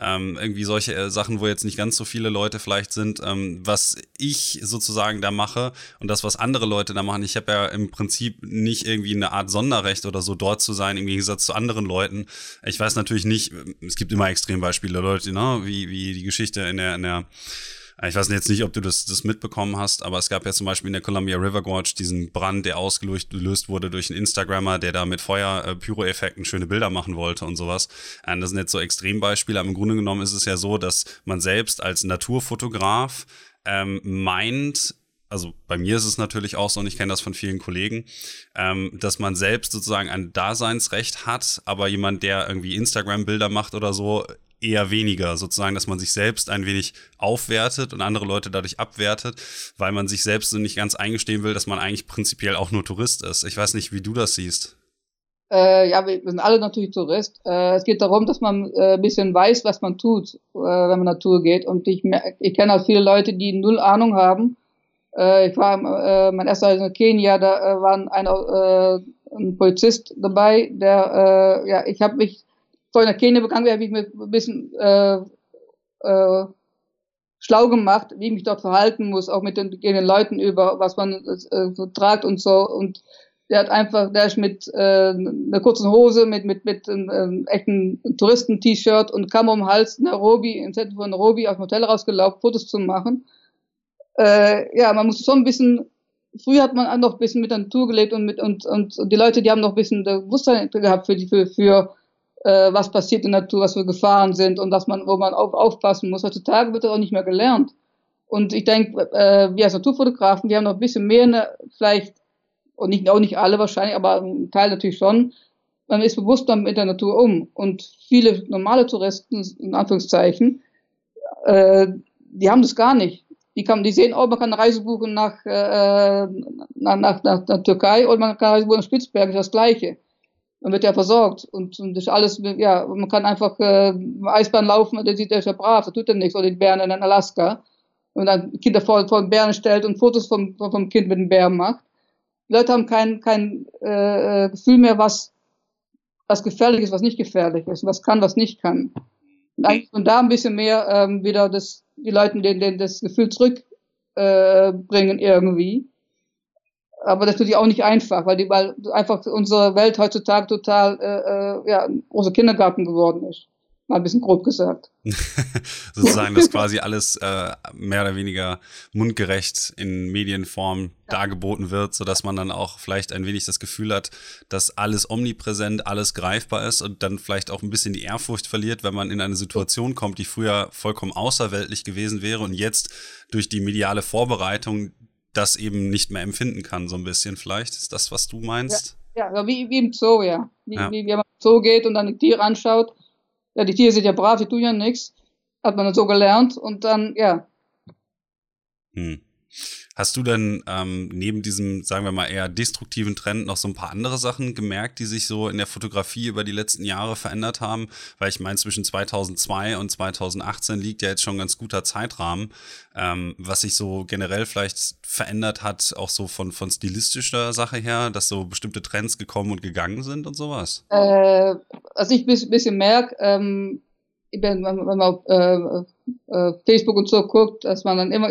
ähm, irgendwie solche äh, Sachen, wo jetzt nicht ganz so viele Leute vielleicht sind, ähm, was ich sozusagen da mache und das, was andere Leute da machen. Ich habe ja im Prinzip nicht irgendwie eine Art Sonderrecht oder so dort zu sein, im Gegensatz zu anderen Leuten. Ich weiß natürlich nicht, es gibt immer Extrembeispiele, Leute, ne, wie, wie die Geschichte in der, in der ich weiß jetzt nicht, ob du das, das mitbekommen hast, aber es gab ja zum Beispiel in der Columbia River Gorge diesen Brand, der ausgelöst wurde durch einen Instagrammer, der da mit Feuer, äh, schöne Bilder machen wollte und sowas. Und das sind jetzt so Extrembeispiele, aber im Grunde genommen ist es ja so, dass man selbst als Naturfotograf ähm, meint, also bei mir ist es natürlich auch so, und ich kenne das von vielen Kollegen, ähm, dass man selbst sozusagen ein Daseinsrecht hat, aber jemand, der irgendwie Instagram-Bilder macht oder so, eher weniger, sozusagen, dass man sich selbst ein wenig aufwertet und andere Leute dadurch abwertet, weil man sich selbst so nicht ganz eingestehen will, dass man eigentlich prinzipiell auch nur Tourist ist. Ich weiß nicht, wie du das siehst. Äh, ja, wir sind alle natürlich Tourist. Äh, es geht darum, dass man äh, ein bisschen weiß, was man tut, äh, wenn man Natur geht. Und ich, ich kenne auch viele Leute, die null Ahnung haben. Äh, ich war äh, mein erster in Kenia, da war ein, ein Polizist dabei, der, ja, ich habe mich vor einer Kenia begangen, habe ich mir ein bisschen äh, äh, schlau gemacht, wie ich mich dort verhalten muss, auch mit den, den Leuten über, was man äh, so tragt und so. Und der hat einfach, der ist mit äh, einer kurzen Hose, mit mit mit einem ähm, echten Touristen-T-Shirt und kam um den Hals Nairobi, im Zentrum von Nairobi aus dem Hotel rausgelaufen, Fotos zu machen. Äh, ja, man muss schon ein bisschen früher hat man auch noch ein bisschen mit der Natur gelebt und mit und, und, und die Leute, die haben noch ein bisschen Bewusstsein gehabt für die für, für äh, was passiert in der Natur, was für Gefahren sind und was man, wo man auf, aufpassen muss. Heutzutage wird das auch nicht mehr gelernt. Und ich denke, äh, wir als Naturfotografen, wir haben noch ein bisschen mehr, eine, vielleicht, und nicht, auch nicht alle wahrscheinlich, aber ein Teil natürlich schon, man ist bewusst dann mit der Natur um. Und viele normale Touristen, in Anführungszeichen, äh, die haben das gar nicht. Die, kann, die sehen, oh, man kann eine Reise buchen nach, äh, nach, nach, nach, nach Türkei oder man kann eine Reise buchen nach Spitzbergen, das ist das Gleiche man wird ja versorgt. Und, und das alles, ja, man kann einfach äh, Eisbahn laufen, der sieht der ist ja brav, da tut er nichts, oder die Bären in Alaska. Und dann Kinder vor, vor den Bären stellt und Fotos vom, vom Kind mit den Bären macht. Die Leute haben kein, kein äh, Gefühl mehr, was, was gefährlich ist, was nicht gefährlich ist, was kann, was nicht kann. Und eigentlich von da ein bisschen mehr ähm, wieder das, die Leute den, den das Gefühl zurückbringen äh, irgendwie aber das ist natürlich auch nicht einfach, weil, die, weil einfach unsere Welt heutzutage total äh, äh, ja, ein großer Kindergarten geworden ist. Mal ein bisschen grob gesagt. Sozusagen, dass quasi alles äh, mehr oder weniger mundgerecht in Medienform dargeboten wird, sodass man dann auch vielleicht ein wenig das Gefühl hat, dass alles omnipräsent, alles greifbar ist und dann vielleicht auch ein bisschen die Ehrfurcht verliert, wenn man in eine Situation kommt, die früher vollkommen außerweltlich gewesen wäre und jetzt durch die mediale Vorbereitung das eben nicht mehr empfinden kann, so ein bisschen vielleicht. Ist das, was du meinst? Ja, ja wie, wie im Zoo, ja. Wie, ja. wie, wie man im Zoo geht und dann die Tiere anschaut. Ja, die Tiere sind ja brav, die tun ja nichts. Hat man dann so gelernt und dann, ja. Hm. Hast du denn ähm, neben diesem, sagen wir mal, eher destruktiven Trend noch so ein paar andere Sachen gemerkt, die sich so in der Fotografie über die letzten Jahre verändert haben? Weil ich meine, zwischen 2002 und 2018 liegt ja jetzt schon ein ganz guter Zeitrahmen, ähm, was sich so generell vielleicht verändert hat, auch so von, von stilistischer Sache her, dass so bestimmte Trends gekommen und gegangen sind und sowas? Äh, also ich ein bisschen merke, ähm, wenn man auf äh, äh, Facebook und so guckt, dass man dann immer,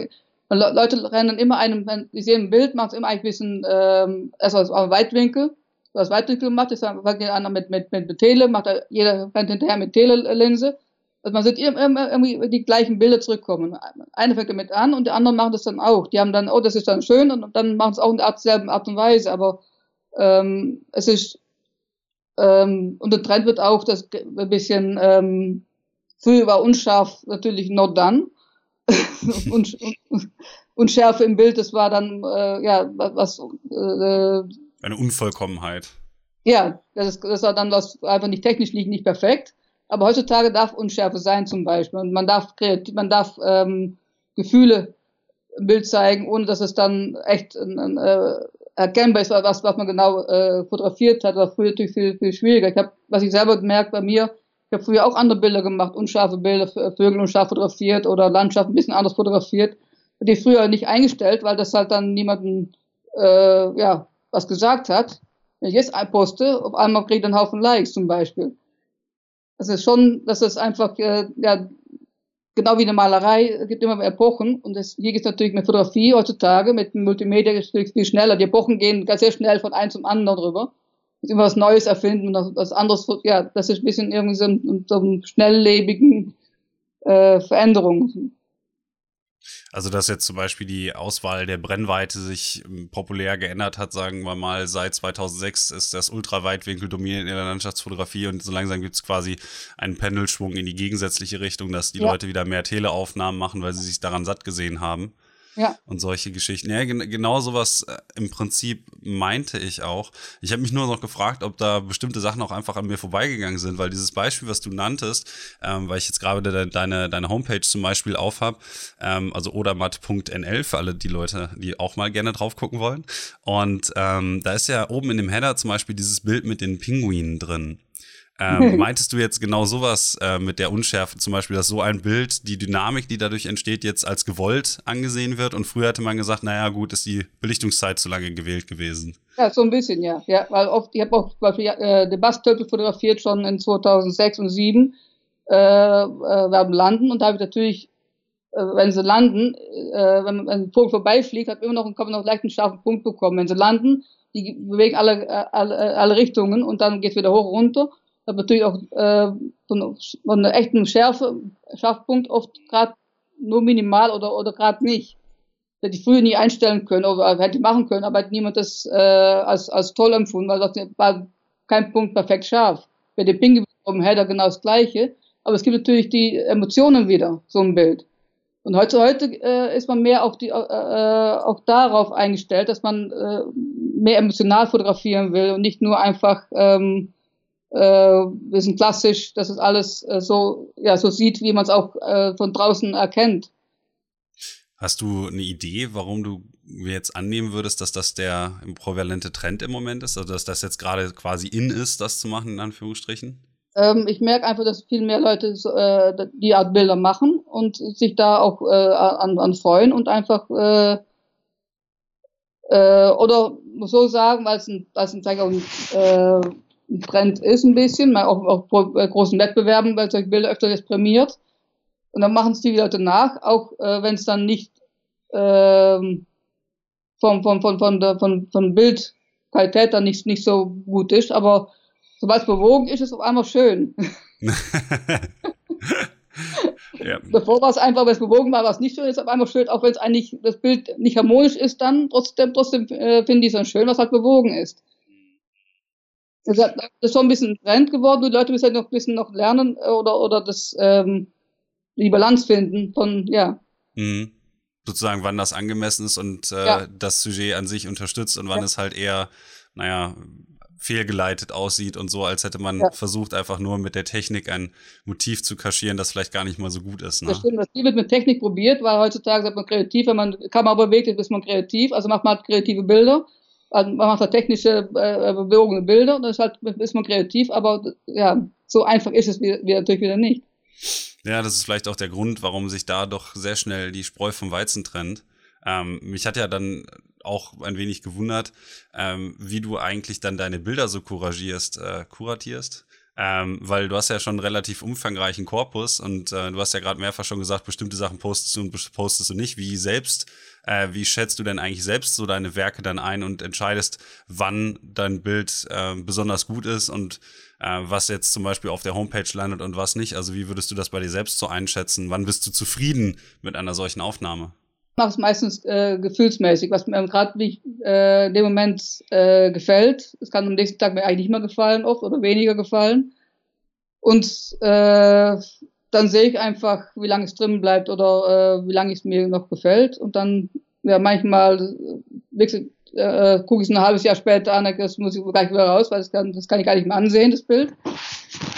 Leute rennen immer einem, wenn sie sehen ein Bild, macht es immer ein bisschen, ähm, erst aus Weitwinkel, was Weitwinkel macht, ist dann fängt einer mit, mit, mit, mit Tele, macht er, jeder rennt hinterher mit Telelinse. Also man sieht immer, irgendwie die gleichen Bilder zurückkommen. Einer fängt damit an und die anderen machen das dann auch. Die haben dann, oh, das ist dann schön und dann machen es auch in der selben Art und Weise, aber ähm, es ist ähm, und der Trend wird auch das ein bisschen ähm, früher war unscharf natürlich not done und, und, und Schärfe im Bild, das war dann äh, ja was äh, eine Unvollkommenheit. Ja, das, das war dann was einfach nicht technisch nicht, nicht perfekt. Aber heutzutage darf Unschärfe sein zum Beispiel. Und man darf kreativ, man darf ähm, Gefühle im Bild zeigen, ohne dass es dann echt ein, ein, äh, erkennbar ist, was, was man genau äh, fotografiert hat. Das war früher natürlich viel, viel schwieriger. Ich habe, was ich selber gemerkt bei mir, ich habe früher auch andere Bilder gemacht, unscharfe Bilder, Vögel unscharf fotografiert oder Landschaft ein bisschen anders fotografiert. Die früher nicht eingestellt, weil das halt dann niemanden äh, ja, was gesagt hat. Wenn ich jetzt poste, auf einmal kriege ich einen Haufen Likes zum Beispiel. Das ist schon, das ist einfach, äh, ja, genau wie eine Malerei, es gibt immer mehr Epochen und das, hier geht es natürlich mit Fotografie heutzutage, mit Multimedia viel schneller. Die Epochen gehen sehr schnell von einem zum anderen rüber. Immer was Neues erfinden und was anderes, ja, das ist ein bisschen irgendwie so, ein, so ein schnelllebigen äh, Veränderung. Also, dass jetzt zum Beispiel die Auswahl der Brennweite sich ähm, populär geändert hat, sagen wir mal, seit 2006 ist das Ultraweitwinkel dominierend in der Landschaftsfotografie und so langsam gibt es quasi einen Pendelschwung in die gegensätzliche Richtung, dass die ja. Leute wieder mehr Teleaufnahmen machen, weil sie sich daran satt gesehen haben. Ja. Und solche Geschichten. Ja, gen genau sowas äh, im Prinzip meinte ich auch. Ich habe mich nur noch gefragt, ob da bestimmte Sachen auch einfach an mir vorbeigegangen sind, weil dieses Beispiel, was du nanntest, ähm, weil ich jetzt gerade de deine, deine Homepage zum Beispiel aufhab, ähm, also odermatt.nl für alle die Leute, die auch mal gerne drauf gucken wollen. Und ähm, da ist ja oben in dem Header zum Beispiel dieses Bild mit den Pinguinen drin. Ähm, meintest du jetzt genau sowas äh, mit der Unschärfe, zum Beispiel, dass so ein Bild, die Dynamik, die dadurch entsteht, jetzt als gewollt angesehen wird? Und früher hatte man gesagt, naja, gut, ist die Belichtungszeit zu lange gewählt gewesen. Ja, so ein bisschen, ja. Ja, weil oft, ich habe auch zum Beispiel äh, den Bastöpfel fotografiert schon in 2006 und 2007 äh, äh, landen und da habe ich natürlich äh, wenn sie landen, äh, wenn, ein Vogel vorbeifliegt, hat immer noch, kann man noch leicht einen scharfen Punkt bekommen. Wenn sie landen, die bewegen alle, äh, alle, alle Richtungen und dann geht es wieder hoch runter hat natürlich auch äh, von, von einer echten Schärfe, Schärfpunkt oft gerade nur minimal oder, oder gerade nicht. Hätte ich früher nie einstellen können oder hätte ich machen können, aber hat niemand das äh, als, als toll empfunden, weil das war kein Punkt perfekt scharf. Bei dem Pinguin oben Header genau das Gleiche, aber es gibt natürlich die Emotionen wieder, so ein Bild. Und heute, heute äh, ist man mehr auf die, äh, auch darauf eingestellt, dass man äh, mehr emotional fotografieren will und nicht nur einfach ähm, äh, wir sind klassisch, dass es alles äh, so, ja, so sieht, wie man es auch äh, von draußen erkennt. Hast du eine Idee, warum du jetzt annehmen würdest, dass das der prävalente Trend im Moment ist? Also, dass das jetzt gerade quasi in ist, das zu machen, in Anführungsstrichen? Ähm, ich merke einfach, dass viel mehr Leute so, äh, die Art Bilder machen und sich da auch äh, an, an freuen und einfach äh, äh, oder muss so sagen, weil es ein, weil es ein, ein äh, ein Trend ist ein bisschen, auch, auch bei großen Wettbewerben, weil solche Bilder öfter jetzt prämiert. Und dann machen es die Leute nach, auch äh, wenn es dann nicht ähm, von, von, von, von, der, von, von Bildqualität dann nicht, nicht so gut ist. Aber sobald es bewogen ist, ist es auf einmal schön. ja. Bevor war es einfach, wenn es bewogen war, war es nicht schön, ist auf einmal schön, auch wenn es eigentlich das Bild nicht harmonisch ist, dann trotzdem, trotzdem äh, finde ich es dann schön, was halt bewogen ist. Das ist schon ein bisschen ein Trend geworden. Die Leute müssen halt noch ein bisschen noch lernen äh, oder, oder das, ähm, die Balance finden von, ja. Mhm. Sozusagen, wann das angemessen ist und äh, ja. das Sujet an sich unterstützt und wann ja. es halt eher, naja, fehlgeleitet aussieht und so, als hätte man ja. versucht, einfach nur mit der Technik ein Motiv zu kaschieren, das vielleicht gar nicht mal so gut ist. Ne? Das stimmt, das wird mit Technik probiert, weil heutzutage sagt man kreativ, wenn man Kamera bewegt, ist man kreativ, also macht man halt kreative Bilder. Also man macht da technische, äh, bewogene Bilder und dann ist, halt, ist man kreativ, aber ja, so einfach ist es wieder, wieder, natürlich wieder nicht. Ja, das ist vielleicht auch der Grund, warum sich da doch sehr schnell die Spreu vom Weizen trennt. Ähm, mich hat ja dann auch ein wenig gewundert, ähm, wie du eigentlich dann deine Bilder so couragierst, äh, kuratierst. Ähm, weil du hast ja schon einen relativ umfangreichen Korpus und äh, du hast ja gerade mehrfach schon gesagt, bestimmte Sachen postest du und postest du nicht. Wie selbst, äh, wie schätzt du denn eigentlich selbst so deine Werke dann ein und entscheidest, wann dein Bild äh, besonders gut ist und äh, was jetzt zum Beispiel auf der Homepage landet und was nicht? Also wie würdest du das bei dir selbst so einschätzen? Wann bist du zufrieden mit einer solchen Aufnahme? Ich mache es meistens äh, gefühlsmäßig, was mir gerade äh, in dem Moment äh, gefällt. Es kann am nächsten Tag mir eigentlich nicht mehr gefallen, oft oder weniger gefallen. Und äh, dann sehe ich einfach, wie lange es drin bleibt oder äh, wie lange es mir noch gefällt. Und dann, ja, manchmal wechselt, äh, gucke ich es ein halbes Jahr später an, das muss ich gleich wieder raus, weil das kann, das kann ich gar nicht mehr ansehen, das Bild.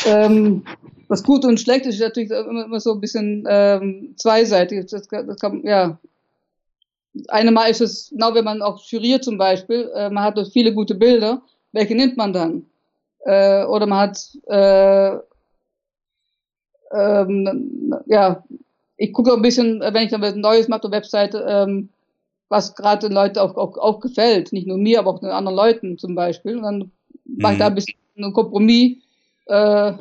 Ähm, was gut und schlecht ist, ist natürlich immer, immer so ein bisschen ähm, zweiseitig. Das, das kann, ja, eine Mal ist es, genau wenn man auch juriert zum Beispiel, äh, man hat dort viele gute Bilder, welche nimmt man dann? Äh, oder man hat, äh, ähm, ja, ich gucke ein bisschen, wenn ich dann was Neues mache, der Webseite, ähm, was gerade den Leuten auch, auch, auch gefällt. Nicht nur mir, aber auch den anderen Leuten zum Beispiel. Und dann mache ich da mhm. ein bisschen einen Kompromiss, äh,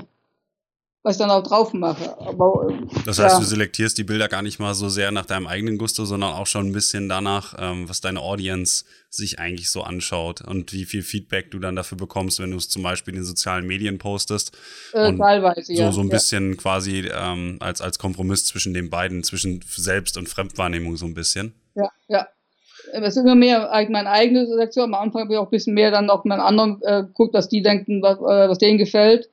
was ich dann auch drauf mache. Aber, das heißt, ja. du selektierst die Bilder gar nicht mal so sehr nach deinem eigenen Gusto, sondern auch schon ein bisschen danach, ähm, was deine Audience sich eigentlich so anschaut und wie viel Feedback du dann dafür bekommst, wenn du es zum Beispiel in den sozialen Medien postest. Äh, teilweise, ja. So, so ein ja. bisschen quasi ähm, als, als Kompromiss zwischen den beiden, zwischen Selbst- und Fremdwahrnehmung so ein bisschen. Ja, ja. Es ist immer mehr meine eigene Selektion. Am Anfang habe ich auch ein bisschen mehr dann auch mit anderen äh, geguckt, was die denken, was, äh, was denen gefällt.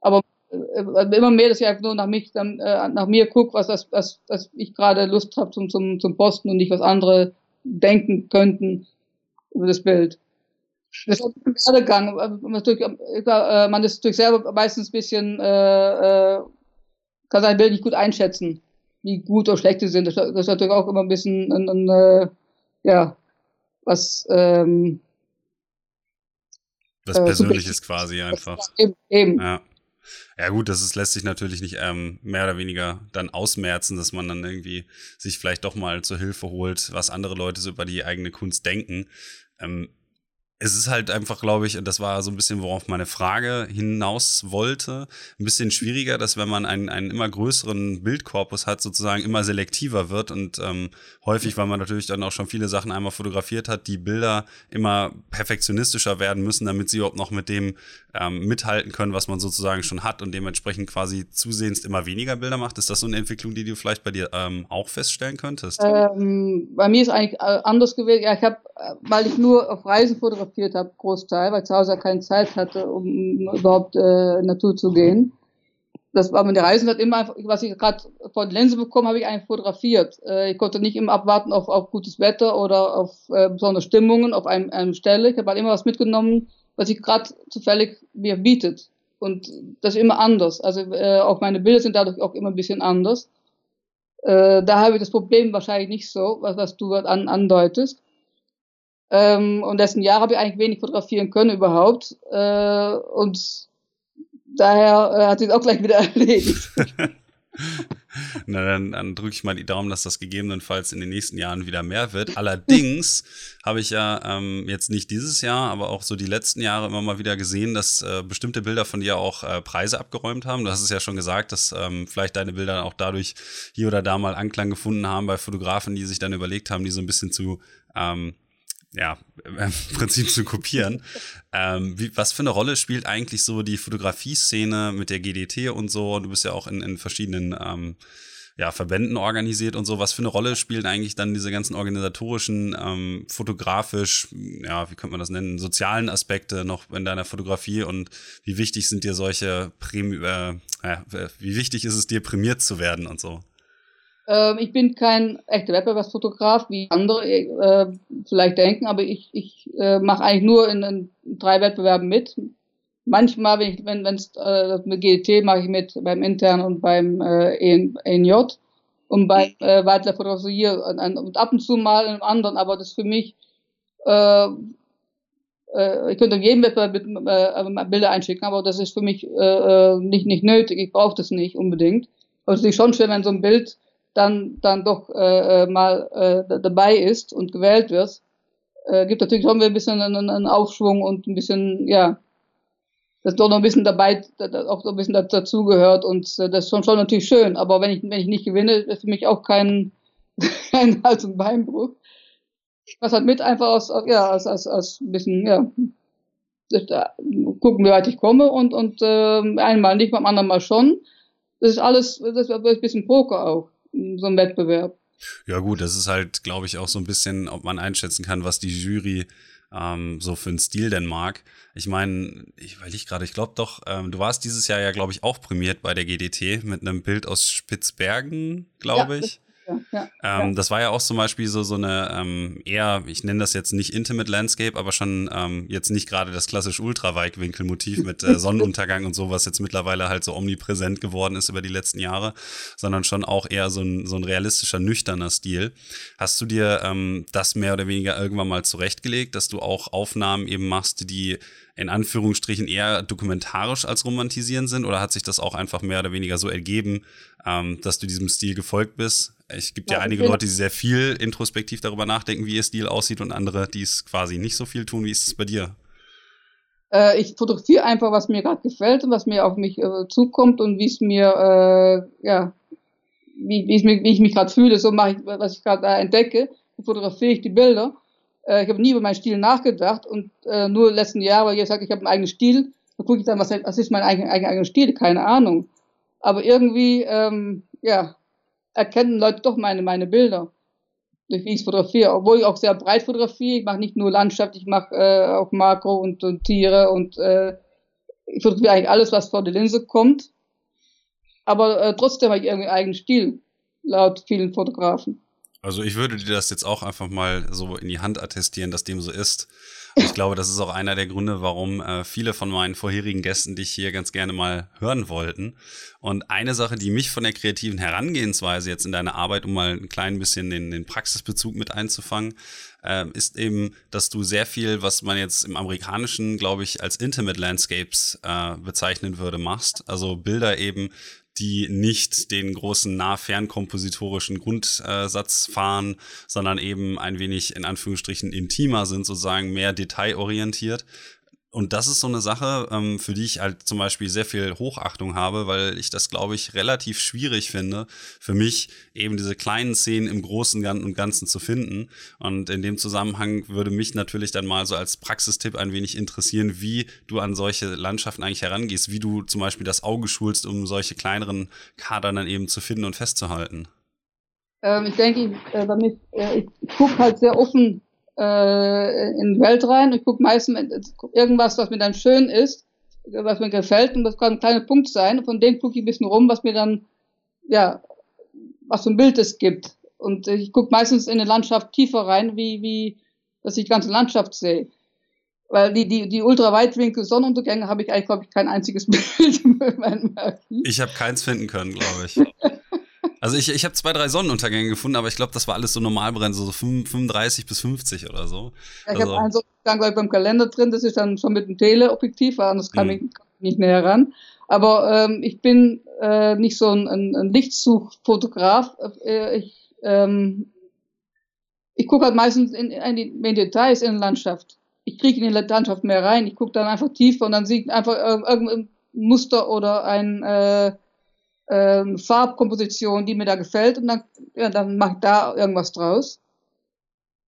Aber äh, immer mehr, dass ich einfach nur nach mich, dann, äh, nach mir gucke, was, was, was, was ich gerade Lust habe zum, zum, zum Posten und nicht was andere denken könnten über das Bild. Das ist ein Werdegang. Äh, man ist natürlich selber meistens ein bisschen, äh, kann sein Bild nicht gut einschätzen, wie gut oder schlecht sie sind. Das, ist natürlich auch immer ein bisschen, ein, ein, ein, ja, was, ähm, was Persönliches quasi einfach. Eben, eben. Ja. Ja gut, das ist, lässt sich natürlich nicht ähm, mehr oder weniger dann ausmerzen, dass man dann irgendwie sich vielleicht doch mal zur Hilfe holt, was andere Leute so über die eigene Kunst denken. Ähm, es ist halt einfach, glaube ich, und das war so ein bisschen, worauf meine Frage hinaus wollte, ein bisschen schwieriger, dass wenn man einen, einen immer größeren Bildkorpus hat, sozusagen immer selektiver wird und ähm, häufig, weil man natürlich dann auch schon viele Sachen einmal fotografiert hat, die Bilder immer perfektionistischer werden müssen, damit sie überhaupt noch mit dem ähm, mithalten können, was man sozusagen schon hat und dementsprechend quasi zusehends immer weniger Bilder macht. Ist das so eine Entwicklung, die du vielleicht bei dir ähm, auch feststellen könntest? Ähm, bei mir ist eigentlich äh, anders gewesen. Ja, ich habe, äh, weil ich nur auf Reisen fotografiert habe, Großteil, weil zu Hause keine Zeit hatte, um überhaupt äh, in Natur zu gehen. Das war mit der Reisen hat immer was ich gerade von Linse bekommen, habe ich eigentlich fotografiert. Äh, ich konnte nicht immer abwarten auf, auf gutes Wetter oder auf äh, besondere Stimmungen auf einem, einem Stelle. Ich habe halt immer was mitgenommen, was sich gerade zufällig mir bietet. Und das ist immer anders. Also äh, auch meine Bilder sind dadurch auch immer ein bisschen anders. Äh, da habe ich das Problem wahrscheinlich nicht so, was, was du an, andeutest. Ähm, und dessen Jahr habe ich eigentlich wenig fotografieren können überhaupt. Äh, und daher äh, hat sich auch gleich wieder erledigt. Na, dann, dann drücke ich mal die Daumen, dass das gegebenenfalls in den nächsten Jahren wieder mehr wird. Allerdings habe ich ja ähm, jetzt nicht dieses Jahr, aber auch so die letzten Jahre immer mal wieder gesehen, dass äh, bestimmte Bilder von dir auch äh, Preise abgeräumt haben. Du hast es ja schon gesagt, dass ähm, vielleicht deine Bilder auch dadurch hier oder da mal Anklang gefunden haben bei Fotografen, die sich dann überlegt haben, die so ein bisschen zu ähm, ja, im Prinzip zu kopieren. ähm, wie, was für eine Rolle spielt eigentlich so die Fotografie-Szene mit der GDT und so? Du bist ja auch in, in verschiedenen ähm, ja, Verbänden organisiert und so. Was für eine Rolle spielen eigentlich dann diese ganzen organisatorischen, ähm, fotografisch, ja, wie könnte man das nennen, sozialen Aspekte noch in deiner Fotografie und wie wichtig sind dir solche, Prämi äh, wie wichtig ist es dir, prämiert zu werden und so? Ähm, ich bin kein echter Wettbewerbsfotograf, wie andere äh, vielleicht denken, aber ich, ich äh, mache eigentlich nur in, in, drei Wettbewerben mit. Manchmal, wenn ich, wenn es äh, mit GDT mache ich mit beim intern und beim äh, ENJ und beim äh, Weitler Fotografie und, und ab und zu mal in einem anderen, aber das ist für mich äh, äh, ich könnte in jedem Wettbewerb mit, äh, Bilder einschicken, aber das ist für mich äh, äh nicht, nicht nötig. Ich brauche das nicht unbedingt. Aber es ist schon schön, wenn so ein Bild dann, dann doch äh, äh, mal äh, dabei ist und gewählt wird, äh, gibt natürlich schon ein bisschen einen, einen Aufschwung und ein bisschen, ja, das doch noch ein bisschen dabei, auch so ein bisschen dazugehört und äh, das ist schon, schon natürlich schön. Aber wenn ich, wenn ich nicht gewinne, ist für mich auch kein, kein Hals- und Beinbruch. Was halt mit einfach aus, ja, aus, aus, aus ein bisschen, ja, gucken, wie weit ich komme und, und äh, einmal nicht, beim anderen Mal schon. Das ist alles, das ist ein bisschen Poker auch, so ein Wettbewerb. Ja gut, das ist halt, glaube ich, auch so ein bisschen, ob man einschätzen kann, was die Jury ähm, so für einen Stil denn mag. Ich meine, ich weil ich gerade, ich glaube doch, ähm, du warst dieses Jahr ja, glaube ich, auch prämiert bei der GDT mit einem Bild aus Spitzbergen, glaube ich. Ja, ähm, Das war ja auch zum Beispiel so, so eine ähm, eher, ich nenne das jetzt nicht Intimate Landscape, aber schon ähm, jetzt nicht gerade das klassische Ultraweitwinkelmotiv mit äh, Sonnenuntergang und so, was jetzt mittlerweile halt so omnipräsent geworden ist über die letzten Jahre, sondern schon auch eher so ein, so ein realistischer, nüchterner Stil. Hast du dir ähm, das mehr oder weniger irgendwann mal zurechtgelegt, dass du auch Aufnahmen eben machst, die in Anführungsstrichen eher dokumentarisch als romantisieren sind? Oder hat sich das auch einfach mehr oder weniger so ergeben, ähm, dass du diesem Stil gefolgt bist? Es gibt ja, ja einige Leute, die sehr viel introspektiv darüber nachdenken, wie ihr Stil aussieht und andere, die es quasi nicht so viel tun. Wie ist es bei dir? Äh, ich fotografiere einfach, was mir gerade gefällt und was mir auf mich äh, zukommt und wie es mir, äh, ja, wie, wie, wie ich mich gerade fühle. So mache ich, was ich gerade entdecke, fotografiere ich die Bilder äh, ich habe nie über meinen Stil nachgedacht und äh, nur letzten Jahr, weil ich sage, ich habe einen eigenen Stil, da gucke ich dann, was, was ist mein eigener eigen, eigen Stil, keine Ahnung. Aber irgendwie, ähm, ja, erkennen Leute doch meine, meine Bilder, durch wie ich fotografiere. Obwohl ich auch sehr breit fotografiere. Ich mache nicht nur Landschaft, ich mache äh, auch Makro und, und Tiere und äh, ich fotografiere eigentlich alles, was vor die Linse kommt. Aber äh, trotzdem habe ich irgendwie einen eigenen Stil, laut vielen Fotografen. Also ich würde dir das jetzt auch einfach mal so in die Hand attestieren, dass dem so ist. Ich glaube, das ist auch einer der Gründe, warum äh, viele von meinen vorherigen Gästen dich hier ganz gerne mal hören wollten. Und eine Sache, die mich von der kreativen Herangehensweise jetzt in deiner Arbeit, um mal ein klein bisschen den, den Praxisbezug mit einzufangen, äh, ist eben, dass du sehr viel, was man jetzt im Amerikanischen, glaube ich, als Intimate Landscapes äh, bezeichnen würde, machst. Also Bilder eben, die nicht den großen nah-fern-kompositorischen Grundsatz fahren, sondern eben ein wenig in Anführungsstrichen intimer sind, sozusagen mehr detailorientiert. Und das ist so eine Sache, ähm, für die ich halt zum Beispiel sehr viel Hochachtung habe, weil ich das, glaube ich, relativ schwierig finde, für mich eben diese kleinen Szenen im Großen und Ganzen zu finden. Und in dem Zusammenhang würde mich natürlich dann mal so als Praxistipp ein wenig interessieren, wie du an solche Landschaften eigentlich herangehst, wie du zum Beispiel das Auge schulst, um solche kleineren Kader dann eben zu finden und festzuhalten. Ähm, ich denke, ich, äh, damit, äh, ich gucke halt sehr offen äh, in die Welt rein. Ich gucke meistens irgendwas, was mir dann schön ist, was mir gefällt und das kann ein kleiner Punkt sein. Von dem gucke ich ein bisschen rum, was mir dann, ja, was für ein Bild es gibt. Und ich gucke meistens in die Landschaft tiefer rein, wie, wie, dass ich die ganze Landschaft sehe. Weil die, die, die Ultraweitwinkel-Sonnenuntergänge habe ich eigentlich, glaube ich, kein einziges Bild in meinem Archiv. Ich habe keins finden können, glaube ich. Also ich, ich habe zwei, drei Sonnenuntergänge gefunden, aber ich glaube, das war alles so Normalbrennen, so 35 bis 50 oder so. Ja, ich also. habe einen Sonnenuntergang beim Kalender drin, das ist dann schon mit dem Teleobjektiv, anders kam, mhm. ich, kam ich nicht näher ran. Aber ähm, ich bin äh, nicht so ein, ein, ein Lichtsuchfotograf. Äh, ich ähm, ich gucke halt meistens in, in, die, in Details in der Landschaft. Ich kriege in die Landschaft mehr rein. Ich gucke dann einfach tiefer und dann sehe ich einfach äh, irgendein Muster oder ein äh, ähm, Farbkomposition, die mir da gefällt und dann, ja, dann mache ich da irgendwas draus.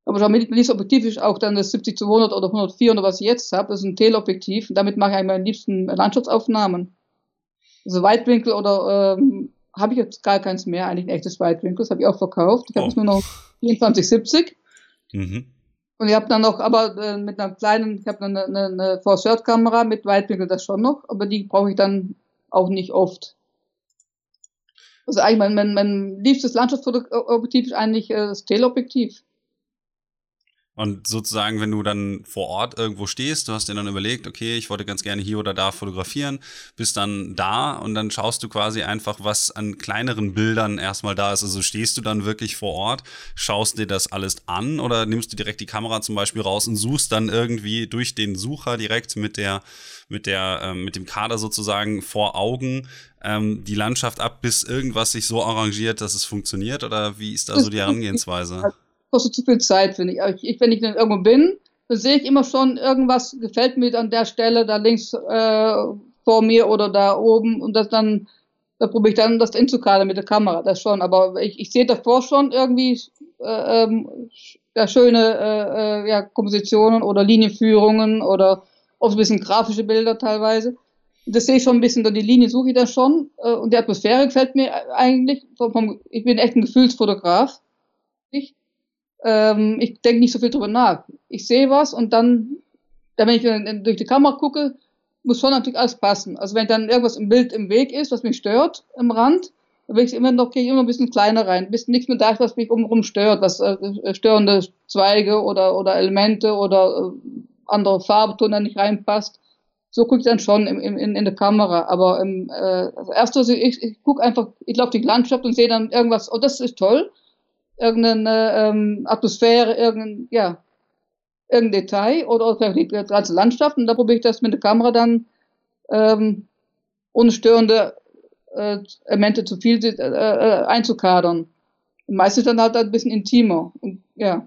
Aber damit nicht so objektiv ist auch dann das 70 zu 100 oder 104 oder was ich jetzt habe, das ist ein Teleobjektiv und damit mache ich eigentlich meine liebsten Landschaftsaufnahmen. Also Weitwinkel oder ähm, habe ich jetzt gar keins mehr, eigentlich ein echtes Weitwinkel, das habe ich auch verkauft. Ich oh. habe jetzt nur noch 2470. Mhm. Und ich habe dann noch, aber äh, mit einer kleinen, ich habe eine, eine, eine Force-Kamera mit Weitwinkel das schon noch, aber die brauche ich dann auch nicht oft. Also eigentlich mein, mein, mein liebstes Landschaftsobjektiv ist eigentlich äh, das Teleobjektiv. Und sozusagen, wenn du dann vor Ort irgendwo stehst, du hast dir dann überlegt, okay, ich wollte ganz gerne hier oder da fotografieren, bist dann da und dann schaust du quasi einfach, was an kleineren Bildern erstmal da ist. Also stehst du dann wirklich vor Ort, schaust dir das alles an oder nimmst du direkt die Kamera zum Beispiel raus und suchst dann irgendwie durch den Sucher direkt mit der, mit der, ähm, mit dem Kader sozusagen vor Augen ähm, die Landschaft ab, bis irgendwas sich so arrangiert, dass es funktioniert? Oder wie ist da so die Herangehensweise? Kostet zu viel Zeit, finde ich. ich. Wenn ich dann irgendwo bin, da sehe ich immer schon, irgendwas gefällt mir an der Stelle, da links äh, vor mir oder da oben und das dann, da probiere ich dann das einzukadern mit der Kamera, das schon. Aber ich, ich sehe davor schon irgendwie äh, ähm, ja, schöne äh, äh, ja, Kompositionen oder Linienführungen oder auch ein bisschen grafische Bilder teilweise. Das sehe ich schon ein bisschen, da die Linie suche ich da schon. Äh, und die Atmosphäre gefällt mir eigentlich. Vom, vom, ich bin echt ein Gefühlsfotograf. Ähm, ich denke nicht so viel drüber nach. Ich sehe was und dann, dann wenn ich durch die Kamera gucke, muss schon natürlich alles passen. Also wenn dann irgendwas im Bild im Weg ist, was mich stört, im Rand, dann will ich immer noch, gehe ich immer ein bisschen kleiner rein, ein bisschen nichts mehr da, was mich umherum stört, was äh, störende Zweige oder, oder Elemente oder äh, andere Farbton da nicht reinpasst. So gucke ich dann schon im, in, in der Kamera. Aber im, äh, also erst also ich, ich gucke einfach, ich laufe die Landschaft und sehe dann irgendwas, oh, das ist toll. Irgendeine ähm, Atmosphäre, irgendein, ja, irgendein Detail oder, oder die ganze Landschaft und da probiere ich das mit der Kamera dann ähm, ohne störende äh, Elemente zu viel äh, äh, einzukadern. Meistens dann halt ein bisschen intimer. Und, ja.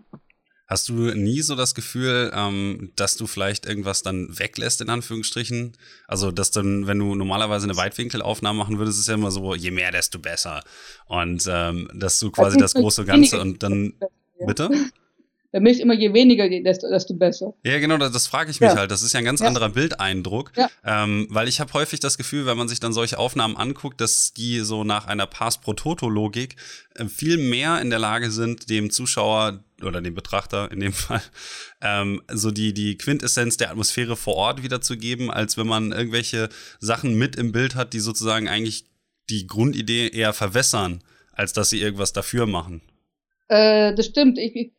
Hast du nie so das Gefühl, ähm, dass du vielleicht irgendwas dann weglässt, in Anführungsstrichen? Also, dass dann, wenn du normalerweise eine Weitwinkelaufnahme machen würdest, ist es ja immer so, je mehr, desto besser. Und ähm, dass du quasi das große Ganze und dann. Bitte? Der Milch immer je weniger, desto, desto besser. Ja, genau, das, das frage ich mich ja. halt. Das ist ja ein ganz ja. anderer Bildeindruck. Ja. Ähm, weil ich habe häufig das Gefühl, wenn man sich dann solche Aufnahmen anguckt, dass die so nach einer Pass pro Toto-Logik äh, viel mehr in der Lage sind, dem Zuschauer oder dem Betrachter in dem Fall, ähm, so die, die Quintessenz der Atmosphäre vor Ort wiederzugeben, als wenn man irgendwelche Sachen mit im Bild hat, die sozusagen eigentlich die Grundidee eher verwässern, als dass sie irgendwas dafür machen. Äh, das stimmt, ich, ich,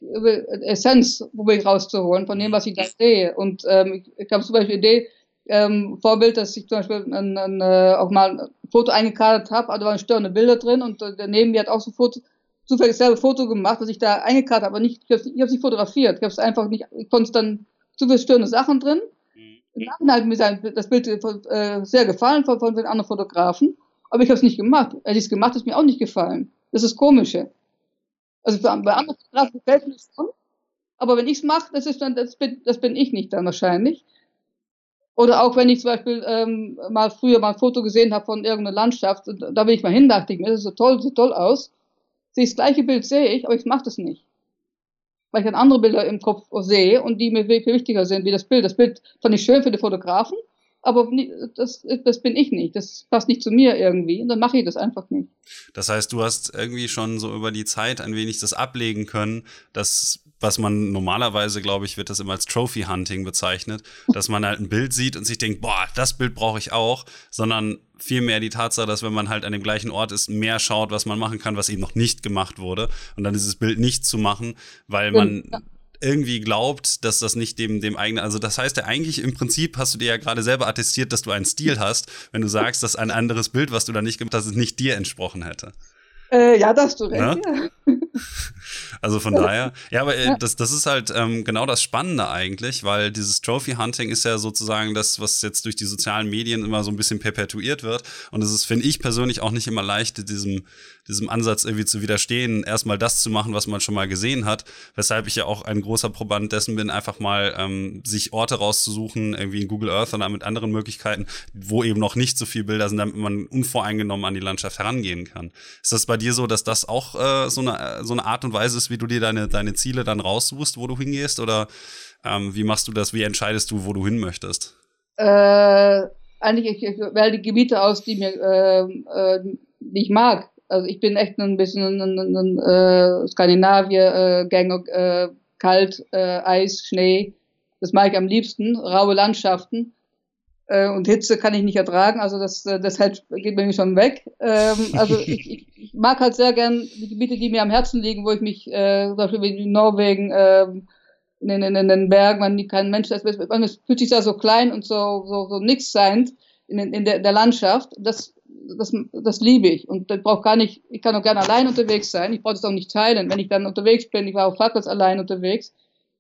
Essenz probiere ich rauszuholen von dem, was ich da sehe. Und ähm, ich, ich habe zum Beispiel Idee, ähm, Vorbild, dass ich zum Beispiel ein, ein, äh, auch mal ein Foto eingekadert habe, also da waren störende Bilder drin und äh, daneben mir hat auch so Foto, zufällig selber Foto gemacht, was ich da eingekadert habe, aber nicht, ich habe es nicht fotografiert, ich habe es einfach nicht, ich konnte dann zu viele störende Sachen drin. Mhm. Im Nachhinein hat mir sein, das Bild äh, sehr gefallen von, von den anderen Fotografen, aber ich habe es nicht gemacht. Hätte ich es gemacht, ist mir auch nicht gefallen. Das ist das Komische. Also bei anderen Fotografen gefällt mir schon. Aber wenn ich es mache, das ist dann, das bin, das bin ich nicht dann wahrscheinlich. Oder auch wenn ich zum Beispiel ähm, mal früher mal ein Foto gesehen habe von irgendeiner Landschaft, da will ich mal hin, dachte ich mir, das ist so toll, sieht toll aus. Sehe das gleiche Bild sehe ich, aber ich mache das nicht. Weil ich dann andere Bilder im Kopf sehe und die mir viel wichtiger sind wie das Bild. Das Bild fand ich schön für die Fotografen, aber das, das bin ich nicht. Das passt nicht zu mir irgendwie. Und dann mache ich das einfach nicht. Das heißt, du hast irgendwie schon so über die Zeit ein wenig das ablegen können, dass was man normalerweise, glaube ich, wird das immer als Trophy Hunting bezeichnet, dass man halt ein Bild sieht und sich denkt, boah, das Bild brauche ich auch, sondern vielmehr die Tatsache, dass wenn man halt an dem gleichen Ort ist, mehr schaut, was man machen kann, was eben noch nicht gemacht wurde und dann dieses Bild nicht zu machen, weil man ja irgendwie glaubt, dass das nicht dem, dem eigenen, also das heißt ja eigentlich im Prinzip hast du dir ja gerade selber attestiert, dass du einen Stil hast, wenn du sagst, dass ein anderes Bild, was du da nicht gemacht hast, nicht dir entsprochen hätte. Äh, ja, das hast du recht. Ja? Ja. Also von daher, ja, aber äh, das, das ist halt ähm, genau das Spannende eigentlich, weil dieses Trophy Hunting ist ja sozusagen das, was jetzt durch die sozialen Medien immer so ein bisschen perpetuiert wird. Und es ist, finde ich persönlich, auch nicht immer leicht, diesem, diesem Ansatz irgendwie zu widerstehen, erstmal das zu machen, was man schon mal gesehen hat. Weshalb ich ja auch ein großer Proband dessen bin, einfach mal ähm, sich Orte rauszusuchen, irgendwie in Google Earth oder mit anderen Möglichkeiten, wo eben noch nicht so viele Bilder sind, damit man unvoreingenommen an die Landschaft herangehen kann. Ist das bei dir so, dass das auch äh, so, eine, so eine Art und Weise ist, wie du dir deine, deine Ziele dann raussuchst, wo du hingehst? Oder ähm, wie machst du das? Wie entscheidest du, wo du hin möchtest? Äh, eigentlich, ich, ich wähle die Gebiete aus, die mir äh, äh, die ich mag. Also ich bin echt ein bisschen ein, ein, ein äh, äh, kalt, äh, Eis, Schnee. Das mag ich am liebsten, raue Landschaften. Äh, und Hitze kann ich nicht ertragen, also das, äh, das halt geht mir schon weg. Ähm, also ich, ich, mag halt sehr gern die Gebiete, die mir am Herzen liegen, wo ich mich, äh, zum Beispiel wie in Norwegen, äh, in, in, in den Bergen, man kein Mensch ist, man fühlt sich da so klein und so, so, so nix sein in, in der, der Landschaft. Das, das, das liebe ich. Und ich brauche gar nicht, ich kann auch gerne allein unterwegs sein. Ich brauche das auch nicht teilen. Wenn ich dann unterwegs bin, ich war auf Fahrplatz allein unterwegs.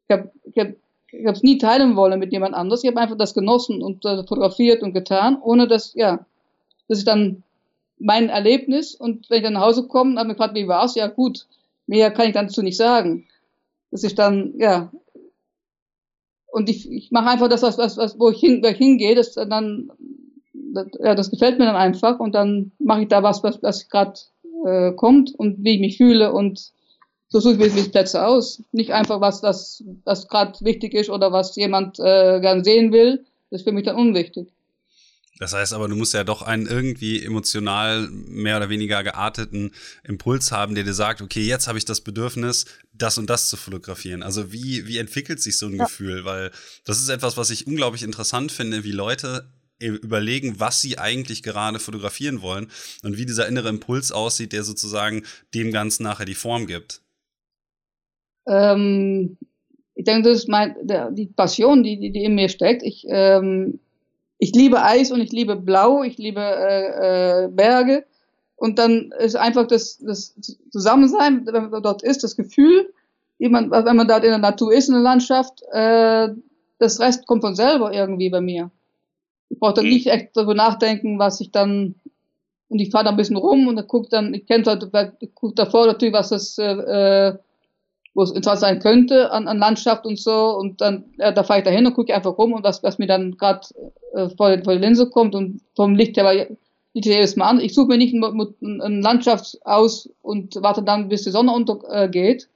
Ich habe ich hab, ich es nie teilen wollen mit jemand anders. Ich habe einfach das genossen und äh, fotografiert und getan, ohne dass, ja, das ist dann mein Erlebnis. Und wenn ich dann nach Hause komme, habe ich gefragt, wie war's? Ja, gut. Mehr kann ich dazu nicht sagen. Das ist dann, ja, und ich, ich mache einfach das, was, was, was wo ich, hin, wo ich hingehe, das dann, das, ja, das gefällt mir dann einfach und dann mache ich da was, was, was gerade äh, kommt und wie ich mich fühle und so suche ich mir Plätze aus. Nicht einfach was, das, das gerade wichtig ist oder was jemand äh, gern sehen will. Das ist für mich dann unwichtig. Das heißt aber, du musst ja doch einen irgendwie emotional mehr oder weniger gearteten Impuls haben, der dir sagt, okay, jetzt habe ich das Bedürfnis, das und das zu fotografieren. Also wie, wie entwickelt sich so ein ja. Gefühl? Weil das ist etwas, was ich unglaublich interessant finde, wie Leute überlegen, was sie eigentlich gerade fotografieren wollen und wie dieser innere Impuls aussieht, der sozusagen dem Ganzen nachher die Form gibt. Ähm, ich denke, das ist mein, der, die Passion, die, die, die in mir steckt. Ich, ähm, ich liebe Eis und ich liebe Blau, ich liebe äh, äh, Berge. Und dann ist einfach das, das Zusammensein, wenn man dort ist, das Gefühl, wie man, wenn man dort in der Natur ist, in der Landschaft, äh, das Rest kommt von selber irgendwie bei mir. Ich brauche dann nicht echt darüber nachdenken, was ich dann, und ich fahre da ein bisschen rum und dann gucke dann, ich kenne halt, gucke davor natürlich, was das äh, äh wo es interessant sein könnte an, an Landschaft und so. Und dann, äh, da fahre ich dahin und gucke einfach rum und was, was mir dann gerade äh, vor, vor die Linse kommt und vom Licht her liegt ja jedes Mal an. Ich suche mir nicht eine Landschaft aus und warte dann, bis die Sonne untergeht äh,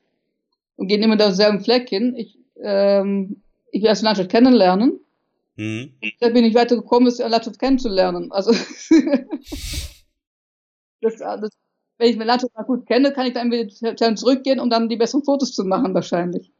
und gehe immer derselben Fleck hin. Ich, ähm, ich will erst die Landschaft kennenlernen. Mhm. Da bin ich weiter gekommen, die Landschaft kennenzulernen. Also das, das wenn ich mal gut kenne, kann ich dann wieder zurückgehen, um dann die besseren Fotos zu machen, wahrscheinlich.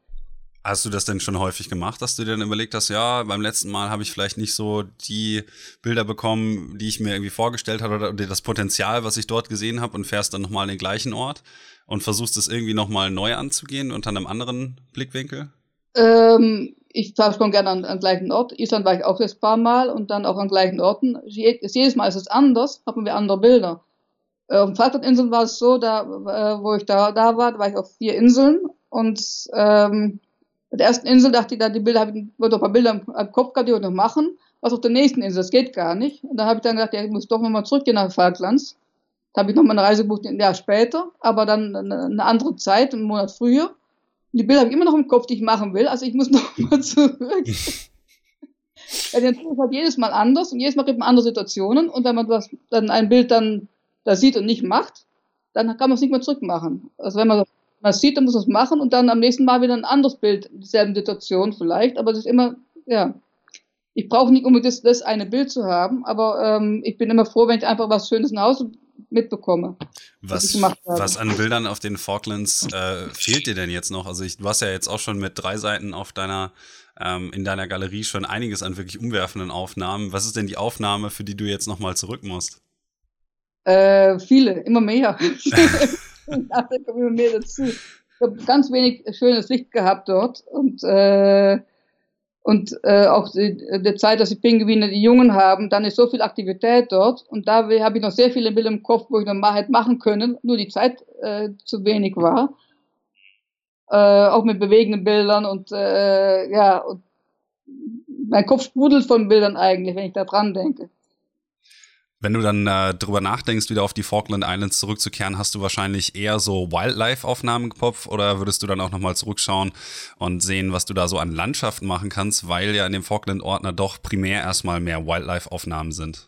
Hast du das denn schon häufig gemacht, dass du dir dann überlegt hast, ja, beim letzten Mal habe ich vielleicht nicht so die Bilder bekommen, die ich mir irgendwie vorgestellt habe oder das Potenzial, was ich dort gesehen habe und fährst dann nochmal an den gleichen Ort und versuchst es irgendwie nochmal neu anzugehen unter einem anderen Blickwinkel? Ähm, ich fahre schon gerne an, an gleichen Ort. Island war ich auch jetzt ein paar Mal und dann auch an gleichen Orten. Jedes Mal ist es anders, haben wir andere Bilder. Auf den Falklandinseln war es so, da, äh, wo ich da, da war, da war ich auf vier Inseln und ähm, bei der ersten Insel dachte ich, da die Bilder, habe ich wollte ein paar Bilder im, im Kopf gehabt, die wollte noch machen. Was auf der nächsten Insel, das geht gar nicht. Und dann habe ich dann gedacht, ja, ich muss doch nochmal zurückgehen nach Falklands. Da habe ich nochmal eine Reise gebucht, ein Jahr später, aber dann eine, eine andere Zeit, einen Monat früher. die Bilder habe ich immer noch im Kopf, die ich machen will, also ich muss nochmal zurück. ja, die Natur ist halt jedes Mal anders und jedes Mal gibt man andere Situationen und wenn man das, dann ein Bild dann das sieht und nicht macht, dann kann man es nicht mehr zurückmachen. Also wenn man das sieht, dann muss man es machen und dann am nächsten Mal wieder ein anderes Bild, dieselben Situation vielleicht, aber es ist immer, ja, ich brauche nicht unbedingt das, das, eine Bild zu haben, aber ähm, ich bin immer froh, wenn ich einfach was Schönes nach Hause mitbekomme. Was, was an Bildern auf den Falklands äh, fehlt dir denn jetzt noch? Also ich, du hast ja jetzt auch schon mit drei Seiten auf deiner ähm, in deiner Galerie schon einiges an wirklich umwerfenden Aufnahmen. Was ist denn die Aufnahme, für die du jetzt nochmal zurück musst? Äh, viele, immer mehr. da kommen immer mehr dazu. Ich habe ganz wenig schönes Licht gehabt dort und äh, und äh, auch die, die Zeit, dass die Pinguine die Jungen haben, dann ist so viel Aktivität dort und da habe ich noch sehr viele Bilder im Kopf, wo ich noch mal hätte machen können, nur die Zeit äh, zu wenig war. Äh, auch mit bewegenden Bildern und äh, ja, und mein Kopf sprudelt von Bildern eigentlich, wenn ich da dran denke. Wenn du dann äh, drüber nachdenkst, wieder auf die Falkland Islands zurückzukehren, hast du wahrscheinlich eher so Wildlife-Aufnahmen Kopf oder würdest du dann auch nochmal zurückschauen und sehen, was du da so an Landschaften machen kannst, weil ja in dem Falkland-Ordner doch primär erstmal mehr Wildlife-Aufnahmen sind?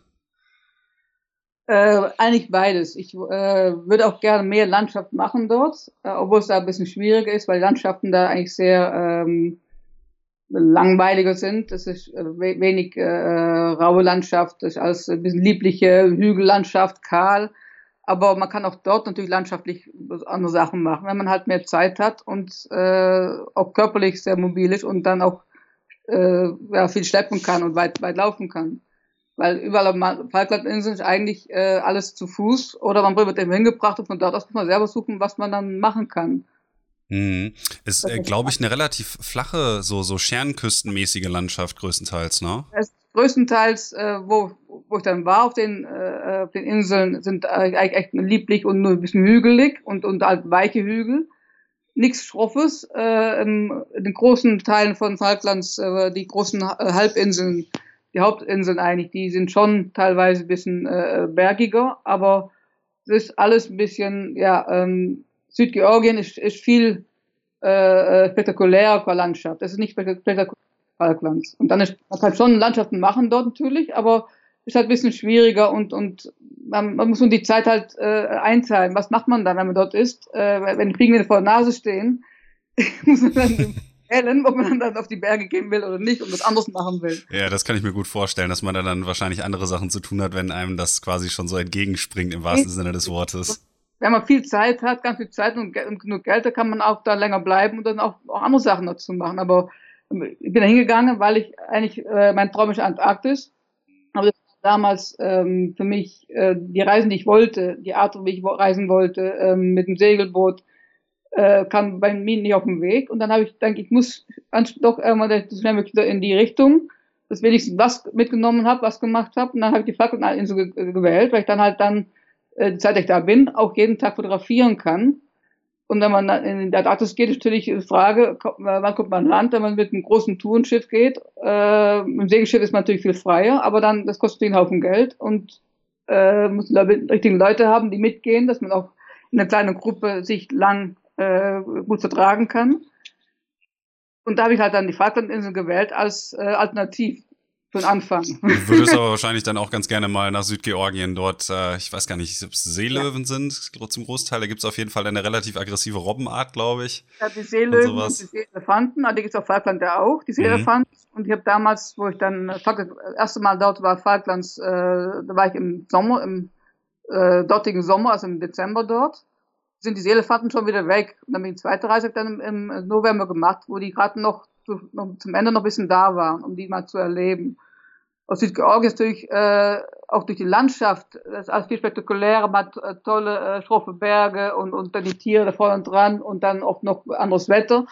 Äh, eigentlich beides. Ich äh, würde auch gerne mehr Landschaft machen dort, äh, obwohl es da ein bisschen schwieriger ist, weil Landschaften da eigentlich sehr ähm, langweiliger sind. Das ist äh, wenig äh, raue Landschaft, das ist alles ein bisschen liebliche Hügellandschaft, kahl. Aber man kann auch dort natürlich landschaftlich andere Sachen machen, wenn man halt mehr Zeit hat und äh, auch körperlich sehr mobil ist und dann auch äh, ja, viel schleppen kann und weit, weit laufen kann. Weil überall auf Falklandinseln ist eigentlich äh, alles zu Fuß oder man wird eben hingebracht und von dort aus muss man selber suchen, was man dann machen kann. Mhm. Ist, äh, glaube ich, eine relativ flache, so, so Scherenküstenmäßige Landschaft größtenteils, ne? Es, größtenteils, äh, wo, wo ich dann war auf den, äh, auf den Inseln, sind eigentlich echt lieblich und nur ein bisschen hügelig und, und halt weiche Hügel. Nichts Schroffes. Äh, in, in den großen Teilen von Falklands, äh, die großen äh, Halbinseln, die Hauptinseln eigentlich, die sind schon teilweise ein bisschen äh, bergiger, aber es ist alles ein bisschen, ja, ähm, Südgeorgien ist, ist viel äh, äh spektakulärer Landschaft. Das ist nicht spektakulär, Falklands. Und dann ist, man kann schon Landschaften machen dort natürlich, aber ist halt ein bisschen schwieriger und, und man, man muss nur die Zeit halt äh, einteilen. Was macht man dann, wenn man dort ist? Äh, wenn die Pinguine vor der Nase stehen, muss man dann wählen, ob man dann auf die Berge gehen will oder nicht und was anderes machen will. Ja, das kann ich mir gut vorstellen, dass man da dann wahrscheinlich andere Sachen zu tun hat, wenn einem das quasi schon so entgegenspringt im wahrsten Sinne des Wortes. Wenn man viel Zeit hat, ganz viel Zeit und, und genug Geld, dann kann man auch da länger bleiben und dann auch, auch andere Sachen dazu machen. Aber ich bin da hingegangen, weil ich eigentlich, äh, mein Traum ist Antarktis. Aber das war damals ähm, für mich äh, die Reisen, die ich wollte, die Art, wie ich reisen wollte, ähm, mit dem Segelboot, äh, kam bei mir nicht auf den Weg. Und dann habe ich gedacht, ich muss doch irgendwann so schnell möglich in die Richtung, dass wenigstens was mitgenommen habe, was gemacht habe. Und dann habe ich die Falklandinseln ge gewählt, weil ich dann halt dann, äh, die Zeit, dass ich da bin, auch jeden Tag fotografieren kann. Und wenn man in der Datus geht, ist natürlich die Frage, wann kommt man an Land, wenn man mit einem großen Tourenschiff geht. Äh, mit dem Segelschiff ist man natürlich viel freier, aber dann, das kostet einen Haufen Geld und äh, muss die richtigen Leute haben, die mitgehen, dass man auch in einer kleinen Gruppe sich lang äh, gut vertragen kann. Und da habe ich halt dann die Falklandinseln gewählt als äh, Alternativ für den Anfang. Du würdest aber wahrscheinlich dann auch ganz gerne mal nach Südgeorgien dort, äh, ich weiß gar nicht, ob es Seelöwen ja. sind zum Großteil. Da gibt es auf jeden Fall eine relativ aggressive Robbenart, glaube ich. Ja, die Seelöwen und, und die Seeelefanten, also die gibt es auf Falkland ja auch, die Seeelefanten. Mhm. Und ich habe damals, wo ich dann das erste Mal dort war, Falklands, äh, da war ich im Sommer, im äh, dortigen Sommer, also im Dezember dort sind die Seelefanten schon wieder weg. Und dann bin ich die zweite Reise dann im November gemacht, wo die gerade noch, zu, zum Ende noch ein bisschen da waren, um die mal zu erleben. Aus Südgeorgien ist natürlich äh, auch durch die Landschaft, das ist alles viel spektakulärer, man hat äh, tolle, äh, schroffe Berge und, und dann die Tiere da vorne dran und dann auch noch anderes Wetter.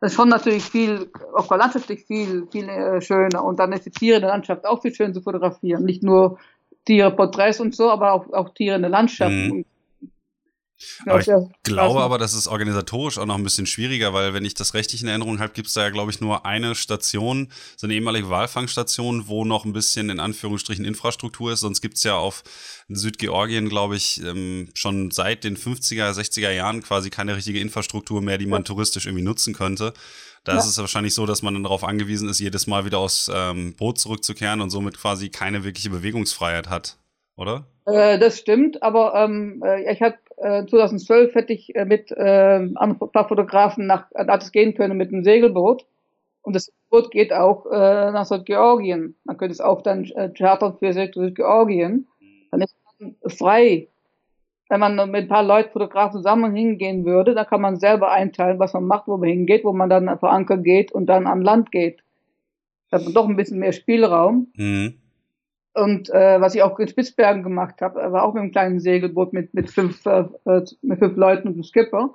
Das ist schon natürlich viel, auch landschaftlich viel, viel äh, schöner. Und dann ist die Tiere in der Landschaft auch viel schön zu fotografieren. Nicht nur Tiere, Porträts und so, aber auch, auch Tiere in der Landschaft. Mhm. Aber ich glaube aber, das ist organisatorisch auch noch ein bisschen schwieriger, weil wenn ich das richtig in Erinnerung habe, gibt es da ja, glaube ich, nur eine Station, so eine ehemalige Walfangstation, wo noch ein bisschen in Anführungsstrichen Infrastruktur ist. Sonst gibt es ja auf Südgeorgien, glaube ich, ähm, schon seit den 50er, 60er Jahren quasi keine richtige Infrastruktur mehr, die man touristisch irgendwie nutzen könnte. Da ja. ist es wahrscheinlich so, dass man dann darauf angewiesen ist, jedes Mal wieder aus ähm, Boot zurückzukehren und somit quasi keine wirkliche Bewegungsfreiheit hat, oder? Äh, das stimmt, aber ähm, äh, ich habe äh, 2012 hätte ich äh, mit äh, ein paar Fotografen nach Antarktis gehen können mit einem Segelboot. Und das Boot geht auch äh, nach Südgeorgien. Man könnte es auch dann äh, chartern für Südgeorgien. Dann ist man frei. Wenn man mit ein paar Leuten, Fotografen zusammen hingehen würde, dann kann man selber einteilen, was man macht, wo man hingeht, wo man dann vor Anker geht und dann an Land geht. Da hat man doch ein bisschen mehr Spielraum. Mhm. Und äh, was ich auch in Spitzbergen gemacht habe, war auch mit einem kleinen Segelboot mit, mit, fünf, äh, mit fünf Leuten und einem Skipper.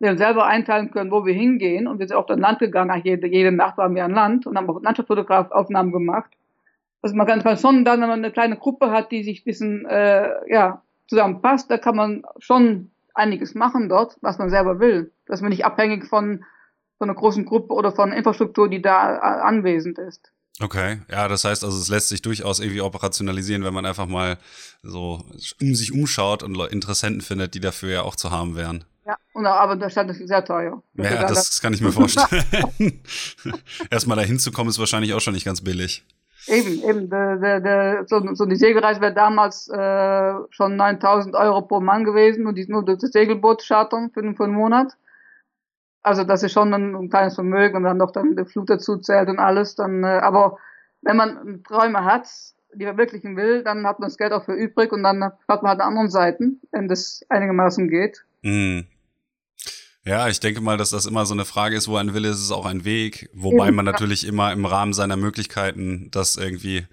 Wir haben selber einteilen können, wo wir hingehen. Und wir sind auch an Land gegangen. Jede, jede Nacht waren wir an Land und haben auch Landschaftsfotografaufnahmen gemacht. Also man kann, kann schon dann, wenn man eine kleine Gruppe hat, die sich ein bisschen äh, ja, zusammenpasst, da kann man schon einiges machen dort, was man selber will. Dass man nicht abhängig von, von einer großen Gruppe oder von Infrastruktur, die da äh, anwesend ist. Okay, ja, das heißt also, es lässt sich durchaus irgendwie operationalisieren, wenn man einfach mal so um sich umschaut und Interessenten findet, die dafür ja auch zu haben wären. Ja, und, aber Stand ist sehr teuer. Das ja, das, das kann ich mir vorstellen. Erstmal da hinzukommen ist wahrscheinlich auch schon nicht ganz billig. Eben, eben. Der, der, der, so, so die Segelreise wäre damals äh, schon 9000 Euro pro Mann gewesen und die nur das Segelboot chartern für, für einen Monat. Also das ist schon ein, ein kleines Vermögen, man dann noch dann der Flug dazu zählt und alles, dann, äh, aber wenn man Träume hat, die verwirklichen will, dann hat man das Geld auch für übrig und dann hat man halt an anderen Seiten, wenn das einigermaßen geht. Mm. Ja, ich denke mal, dass das immer so eine Frage ist, wo ein Wille ist, ist auch ein Weg. Wobei man natürlich immer im Rahmen seiner Möglichkeiten das irgendwie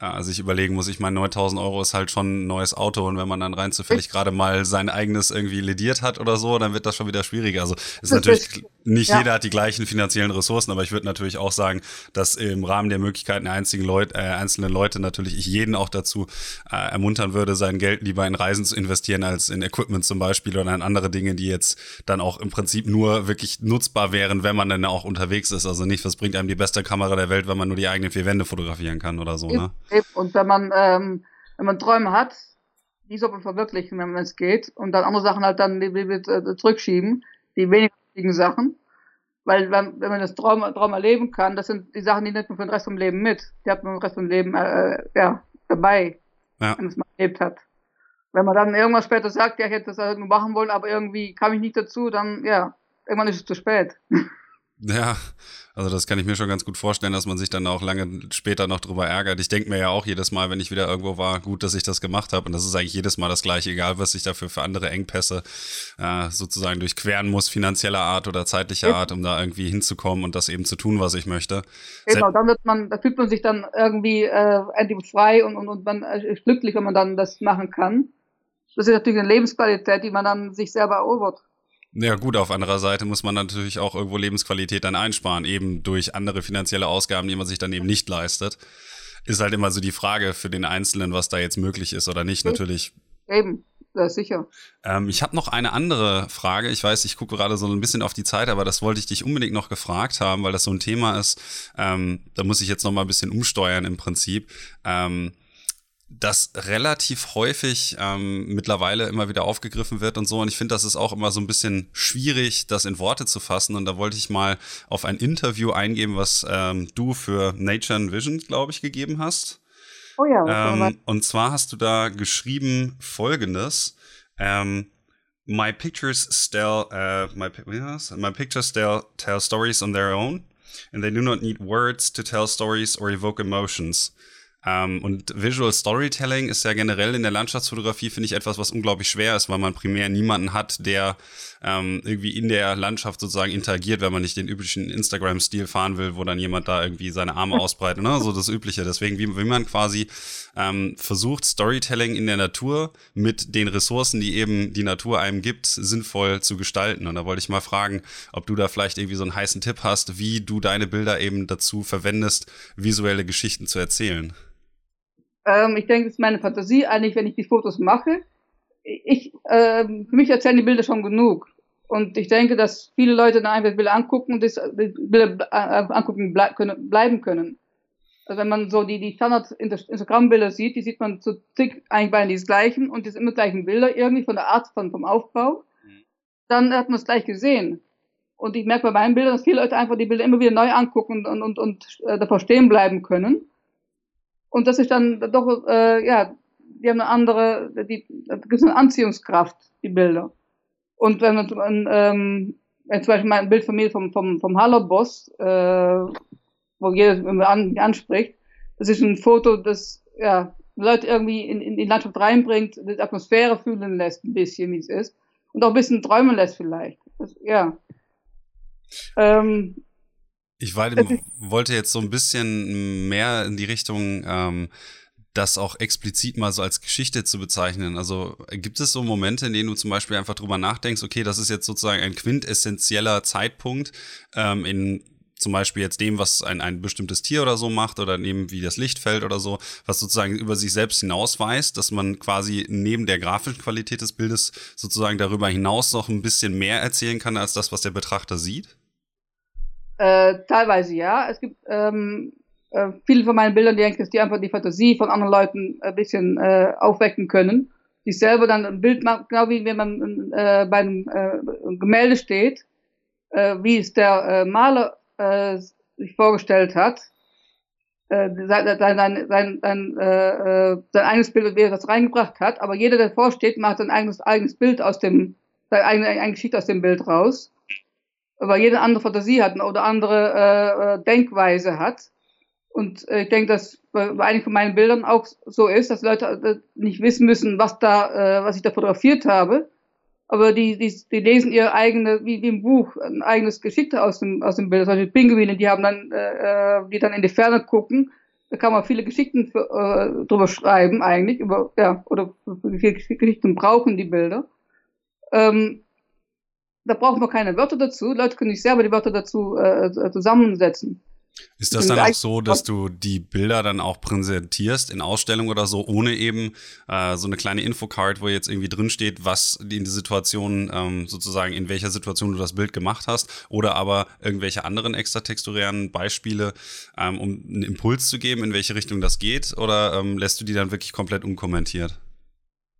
äh, sich überlegen muss. Ich meine, 9000 Euro ist halt schon ein neues Auto und wenn man dann rein zufällig gerade mal sein eigenes irgendwie lediert hat oder so, dann wird das schon wieder schwieriger. Also ist natürlich nicht ja. jeder hat die gleichen finanziellen Ressourcen, aber ich würde natürlich auch sagen, dass im Rahmen der Möglichkeiten der einzigen Leute, äh, einzelnen Leute natürlich ich jeden auch dazu äh, ermuntern würde, sein Geld lieber in Reisen zu investieren als in Equipment zum Beispiel oder in andere Dinge, die jetzt dann auch im Prinzip nur wirklich nutzbar wären, wenn man dann auch unterwegs ist. Also nicht, was bringt einem die beste Kamera der Welt, wenn man nur die eigenen vier Wände fotografieren kann oder so. Ne? Und wenn man ähm, wenn man Träume hat, die soll man verwirklichen, wenn es geht, und dann andere Sachen halt dann die, die, die, zurückschieben, die weniger wichtigen Sachen. Weil wenn, wenn man das Traum, Traum erleben kann, das sind die Sachen, die nimmt man für den Rest vom Leben mit. Die hat man den Rest vom Leben äh, ja, dabei, ja. wenn man es mal erlebt hat. Wenn man dann irgendwas später sagt, ja, ich hätte das halt nur machen wollen, aber irgendwie kam ich nicht dazu, dann ja, irgendwann ist es zu spät. Ja, also das kann ich mir schon ganz gut vorstellen, dass man sich dann auch lange später noch drüber ärgert. Ich denke mir ja auch jedes Mal, wenn ich wieder irgendwo war, gut, dass ich das gemacht habe. Und das ist eigentlich jedes Mal das gleiche, egal was ich dafür für andere Engpässe äh, sozusagen durchqueren muss, finanzieller Art oder zeitlicher Art, um da irgendwie hinzukommen und das eben zu tun, was ich möchte. Genau, dann wird man, da fühlt man sich dann irgendwie äh, endlich frei und, und, und man ist glücklich, wenn man dann das machen kann. Das ist natürlich eine Lebensqualität, die man dann sich selber erobert. Ja gut, auf anderer Seite muss man natürlich auch irgendwo Lebensqualität dann einsparen, eben durch andere finanzielle Ausgaben, die man sich dann eben nicht leistet. Ist halt immer so die Frage für den Einzelnen, was da jetzt möglich ist oder nicht, natürlich. Eben, ja, sicher. Ähm, ich habe noch eine andere Frage. Ich weiß, ich gucke gerade so ein bisschen auf die Zeit, aber das wollte ich dich unbedingt noch gefragt haben, weil das so ein Thema ist. Ähm, da muss ich jetzt noch mal ein bisschen umsteuern im Prinzip. Ähm, das relativ häufig ähm, mittlerweile immer wieder aufgegriffen wird und so. Und ich finde, das ist auch immer so ein bisschen schwierig, das in Worte zu fassen. Und da wollte ich mal auf ein Interview eingeben, was ähm, du für Nature and Vision, glaube ich, gegeben hast. Oh ja. Ähm, und zwar hast du da geschrieben Folgendes. Ähm, my pictures tell uh, my, my pictures tell, tell stories on their own, and they do not need words to tell stories or evoke emotions. Ähm, und Visual Storytelling ist ja generell in der Landschaftsfotografie, finde ich, etwas, was unglaublich schwer ist, weil man primär niemanden hat, der ähm, irgendwie in der Landschaft sozusagen interagiert, wenn man nicht den üblichen Instagram-Stil fahren will, wo dann jemand da irgendwie seine Arme ausbreitet, ne? so das Übliche. Deswegen, wie, wie man quasi ähm, versucht, Storytelling in der Natur mit den Ressourcen, die eben die Natur einem gibt, sinnvoll zu gestalten. Und da wollte ich mal fragen, ob du da vielleicht irgendwie so einen heißen Tipp hast, wie du deine Bilder eben dazu verwendest, visuelle Geschichten zu erzählen. Ähm, ich denke, es ist meine Fantasie eigentlich, wenn ich die Fotos mache. Ich, ähm, für mich erzählen die Bilder schon genug. Und ich denke, dass viele Leute dann einfach Bilder angucken und das, die Bilder äh, angucken blei können, bleiben können. Also wenn man so die, die Standard-Instagram-Bilder sieht, die sieht man zu zig eigentlich beinahe die gleichen und die sind immer gleichen Bilder irgendwie von der Art von, vom Aufbau. Mhm. Dann hat man es gleich gesehen. Und ich merke bei meinen Bildern, dass viele Leute einfach die Bilder immer wieder neu angucken und, und, und äh, davor stehen bleiben können. Und das ist dann doch, äh, ja, die haben eine andere, die, da gibt eine Anziehungskraft, die Bilder. Und wenn man, ähm, wenn zum Beispiel mal ein Bild von mir vom, vom, vom Hallerboss, äh, wo jeder wenn man an, anspricht, das ist ein Foto, das, ja, Leute irgendwie in, in die Landschaft reinbringt, die Atmosphäre fühlen lässt, ein bisschen, wie es ist. Und auch ein bisschen träumen lässt vielleicht. Das, ja. Ähm, ich war, wollte jetzt so ein bisschen mehr in die Richtung, ähm, das auch explizit mal so als Geschichte zu bezeichnen. Also gibt es so Momente, in denen du zum Beispiel einfach drüber nachdenkst, okay, das ist jetzt sozusagen ein quintessentieller Zeitpunkt ähm, in zum Beispiel jetzt dem, was ein, ein bestimmtes Tier oder so macht oder neben wie das Licht fällt oder so, was sozusagen über sich selbst hinausweist, dass man quasi neben der grafischen Qualität des Bildes sozusagen darüber hinaus noch ein bisschen mehr erzählen kann als das, was der Betrachter sieht? Äh, teilweise ja. Es gibt ähm, äh, viele von meinen Bildern, die, denke, die einfach die Fantasie von anderen Leuten ein bisschen äh, aufwecken können. Die selber dann ein Bild machen, genau wie wenn man äh, bei einem äh, Gemälde steht, äh, wie es der äh, Maler äh, sich vorgestellt hat. Äh, sein, sein, sein, sein, äh, sein eigenes Bild, wie er das reingebracht hat, aber jeder, der vorsteht, macht sein eigenes, eigenes Bild aus dem, seine eigene, eigene Geschichte aus dem Bild raus weil jede andere Fantasie hat oder andere äh, äh, Denkweise hat. Und äh, ich denke, dass bei, einigen von meinen Bildern auch so ist, dass Leute äh, nicht wissen müssen, was da, äh, was ich da fotografiert habe. Aber die, die, die lesen ihr eigene, wie, wie im Buch, ein eigenes Geschichte aus dem, aus dem Bild. Zum Beispiel Pinguine, die haben dann, äh, äh, die dann in die Ferne gucken. Da kann man viele Geschichten äh, drüber schreiben, eigentlich, über, ja, oder viele Geschichten brauchen die Bilder. Ähm, da brauchen wir keine Wörter dazu. Leute können sich selber die Wörter dazu äh, zusammensetzen. Ist das dann auch so, dass du die Bilder dann auch präsentierst in Ausstellungen oder so, ohne eben äh, so eine kleine Infocard, wo jetzt irgendwie drin steht, was in die Situation ähm, sozusagen, in welcher Situation du das Bild gemacht hast, oder aber irgendwelche anderen extratexturären Beispiele, ähm, um einen Impuls zu geben, in welche Richtung das geht, oder ähm, lässt du die dann wirklich komplett unkommentiert?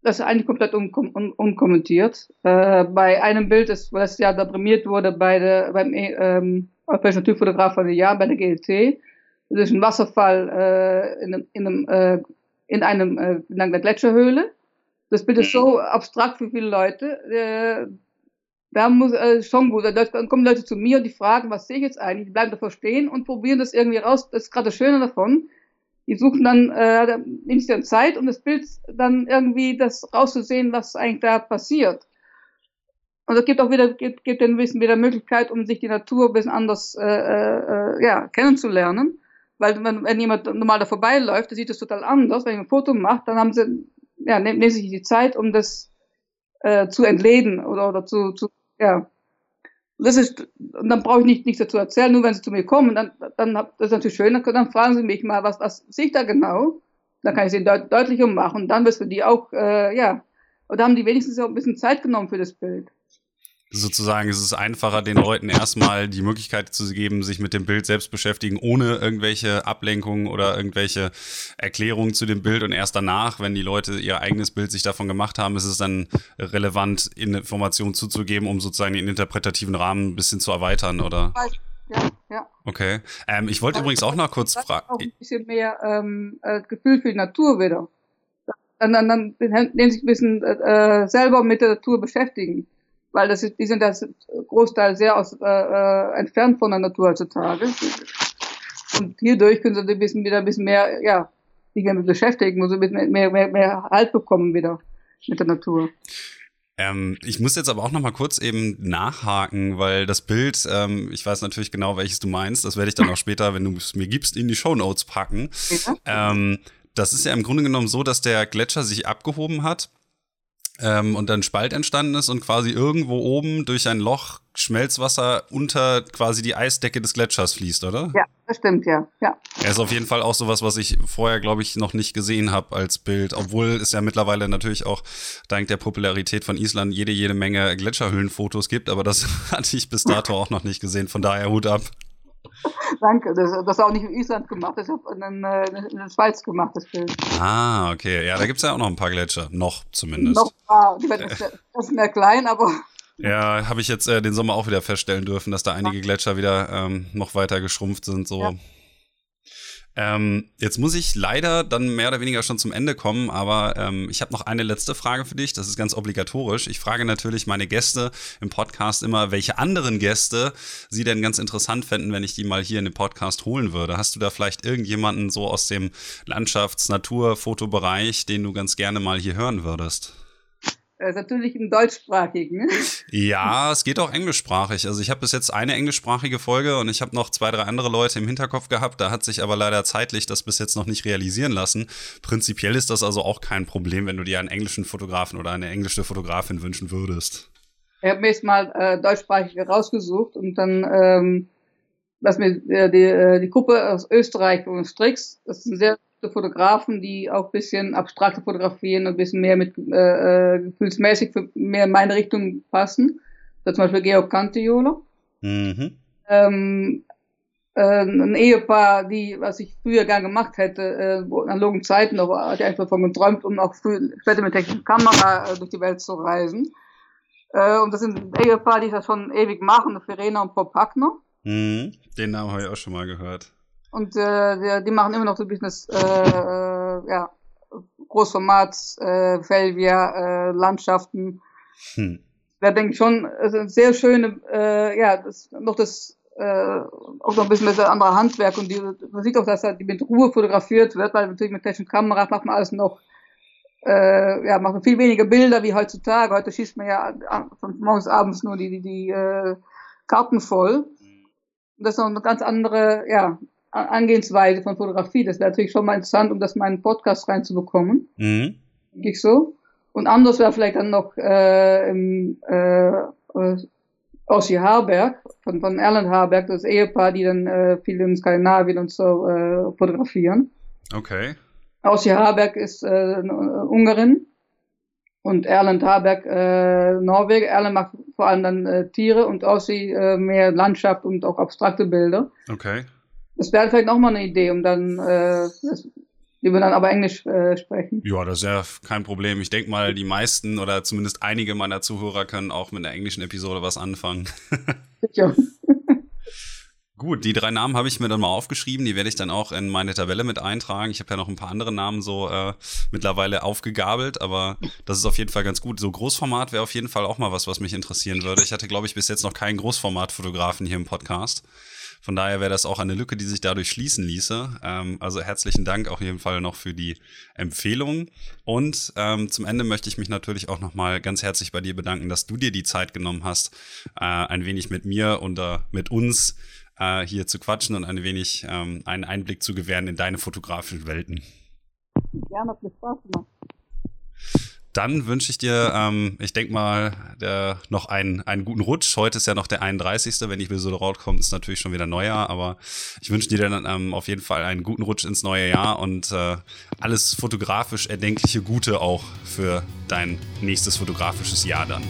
Das ist eigentlich komplett unkom un unkommentiert. Äh, bei einem Bild, das, das ja da prämiert wurde bei der, beim ähm, Europäischen Naturfotograf von Jahr, bei der GLT, das ist ein Wasserfall äh, in, in einem, äh, in einem äh, in einer Gletscherhöhle. Das Bild ist so abstrakt für viele Leute. Äh, da muss äh, schon gut. Da kommen Leute zu mir und die fragen, was sehe ich jetzt eigentlich? Die bleiben davor stehen und probieren das irgendwie raus. Das ist gerade das Schöne davon. Die suchen dann, äh, nehmen sich dann Zeit, um das Bild dann irgendwie das rauszusehen, was eigentlich da passiert. Und es gibt auch wieder, gibt, gibt den Wissen wieder Möglichkeit, um sich die Natur ein bisschen anders äh, äh, ja, kennenzulernen. Weil wenn, wenn jemand normal da vorbeiläuft, der sieht das total anders. Wenn ich ein Foto macht, dann haben sie, ja, nehmen, nehmen sich die Zeit, um das äh, zu entleden oder, oder zu, zu ja. Das ist, und dann brauche ich nicht, nichts dazu erzählen, nur wenn sie zu mir kommen, dann, dann das ist natürlich schön, dann, dann fragen sie mich mal, was, was sehe ich da genau? Dann kann ich sie deut deutlicher machen, dann es für die auch, äh, ja, oder haben die wenigstens auch ein bisschen Zeit genommen für das Bild sozusagen ist es einfacher, den Leuten erstmal die Möglichkeit zu geben, sich mit dem Bild selbst beschäftigen, ohne irgendwelche Ablenkungen oder irgendwelche Erklärungen zu dem Bild. Und erst danach, wenn die Leute ihr eigenes Bild sich davon gemacht haben, ist es dann relevant, Informationen zuzugeben, um sozusagen den interpretativen Rahmen ein bisschen zu erweitern, oder? Ja, ja. Okay. Ähm, ich wollte übrigens auch noch kurz fragen. Auch ein bisschen mehr ähm, äh, Gefühl für die Natur wieder. Dann, dann, dann, dann sich ein bisschen äh, selber mit der Natur beschäftigen weil das ist, die sind das Großteil sehr aus, äh, äh, entfernt von der Natur heutzutage. Und hierdurch können sie ein bisschen wieder ein bisschen mehr, ja, sich damit beschäftigen und so ein bisschen mehr, mehr, mehr Halt bekommen wieder mit der Natur. Ähm, ich muss jetzt aber auch noch mal kurz eben nachhaken, weil das Bild, ähm, ich weiß natürlich genau, welches du meinst. Das werde ich dann auch später, wenn du es mir gibst, in die Show Notes packen. Ja. Ähm, das ist ja im Grunde genommen so, dass der Gletscher sich abgehoben hat ähm, und dann Spalt entstanden ist und quasi irgendwo oben durch ein Loch Schmelzwasser unter quasi die Eisdecke des Gletschers fließt, oder? Ja, das stimmt, ja. ja. Er ist auf jeden Fall auch sowas, was ich vorher, glaube ich, noch nicht gesehen habe als Bild, obwohl es ja mittlerweile natürlich auch dank der Popularität von Island jede, jede Menge Gletscherhöhlenfotos gibt, aber das hatte ich bis dato auch noch nicht gesehen, von daher Hut ab. Danke, das, das ist auch nicht in Island gemacht, das ist in, äh, in der Schweiz gemacht, das Bild. Ah, okay. Ja, da gibt es ja auch noch ein paar Gletscher. Noch zumindest. Noch, ah, die werden das ist mehr klein, aber. Ja, habe ich jetzt äh, den Sommer auch wieder feststellen dürfen, dass da einige Gletscher wieder ähm, noch weiter geschrumpft sind. So. Ja. Ähm, jetzt muss ich leider dann mehr oder weniger schon zum Ende kommen, aber ähm, ich habe noch eine letzte Frage für dich. Das ist ganz obligatorisch. Ich frage natürlich meine Gäste im Podcast immer, welche anderen Gäste sie denn ganz interessant fänden, wenn ich die mal hier in den Podcast holen würde. Hast du da vielleicht irgendjemanden so aus dem Landschafts-, Natur-, Fotobereich, den du ganz gerne mal hier hören würdest? Ist natürlich im deutschsprachigen. Ja, es geht auch englischsprachig. Also ich habe bis jetzt eine englischsprachige Folge und ich habe noch zwei, drei andere Leute im Hinterkopf gehabt. Da hat sich aber leider zeitlich das bis jetzt noch nicht realisieren lassen. Prinzipiell ist das also auch kein Problem, wenn du dir einen englischen Fotografen oder eine englische Fotografin wünschen würdest. Ich habe mir jetzt mal äh, deutschsprachige rausgesucht und dann ähm, was mir äh, die, äh, die Gruppe aus Österreich und Strix, das sind sehr Fotografen, die auch ein bisschen abstrakte fotografieren und ein bisschen mehr mit äh, äh, gefühlsmäßig für mehr in meine Richtung passen. Da zum Beispiel Georg Cantiolo. Mhm. Ähm, äh, ein Ehepaar, die, was ich früher gern gemacht hätte, äh, in analogen Zeiten, aber hatte ich einfach davon geträumt, um auch früh, später mit technischer Kamera äh, durch die Welt zu reisen. Äh, und das sind Ehepaar, die das schon ewig machen, Verena und Hackner. Mhm. Den Namen habe ich auch schon mal gehört. Und äh, die, machen immer noch so ein bisschen das, äh, äh, ja, Großformat, äh, Felvia, äh, Landschaften. Hm. Da denke ich schon, also sehr schöne, äh, ja, das, noch das, äh, auch noch ein bisschen das andere Handwerk und die, man sieht auch, dass halt mit Ruhe fotografiert wird, weil natürlich mit technischen Kameras macht man alles noch, äh, ja, macht man viel weniger Bilder wie heutzutage. Heute schießt man ja von morgens abends nur die, die, die äh, Karten voll. Das ist noch eine ganz andere, ja, Angehensweise von Fotografie. Das wäre natürlich schon mal interessant, um das mal in einen Podcast reinzubekommen. Mhm. Ich so. Und anders wäre vielleicht dann noch äh, im, äh, Ossi Harberg, von, von Erland Harberg, das Ehepaar, die dann äh, viel in Skandinavien und so äh, fotografieren. Okay. Ossi Harberg ist äh, Ungarin und Erland Harberg äh, Norweger. Erland macht vor allem dann äh, Tiere und Ossi äh, mehr Landschaft und auch abstrakte Bilder. Okay. Das wäre vielleicht nochmal eine Idee, um dann äh, die wir dann aber Englisch äh, sprechen. Ja, das ist ja kein Problem. Ich denke mal, die meisten oder zumindest einige meiner Zuhörer können auch mit einer englischen Episode was anfangen. ja. Gut, die drei Namen habe ich mir dann mal aufgeschrieben. Die werde ich dann auch in meine Tabelle mit eintragen. Ich habe ja noch ein paar andere Namen so äh, mittlerweile aufgegabelt, aber das ist auf jeden Fall ganz gut. So Großformat wäre auf jeden Fall auch mal was, was mich interessieren würde. Ich hatte, glaube ich, bis jetzt noch keinen Großformatfotografen hier im Podcast. Von daher wäre das auch eine Lücke, die sich dadurch schließen ließe. Ähm, also herzlichen Dank auf jeden Fall noch für die Empfehlung. Und ähm, zum Ende möchte ich mich natürlich auch nochmal ganz herzlich bei dir bedanken, dass du dir die Zeit genommen hast, äh, ein wenig mit mir und äh, mit uns äh, hier zu quatschen und ein wenig ähm, einen Einblick zu gewähren in deine fotografischen Welten. Gerne, hat mir Spaß gemacht. Dann wünsche ich dir, ähm, ich denke mal, der, noch einen, einen guten Rutsch. Heute ist ja noch der 31. Wenn ich so rauskommt, ist natürlich schon wieder Neujahr. Aber ich wünsche dir dann ähm, auf jeden Fall einen guten Rutsch ins neue Jahr und äh, alles fotografisch erdenkliche Gute auch für dein nächstes fotografisches Jahr dann.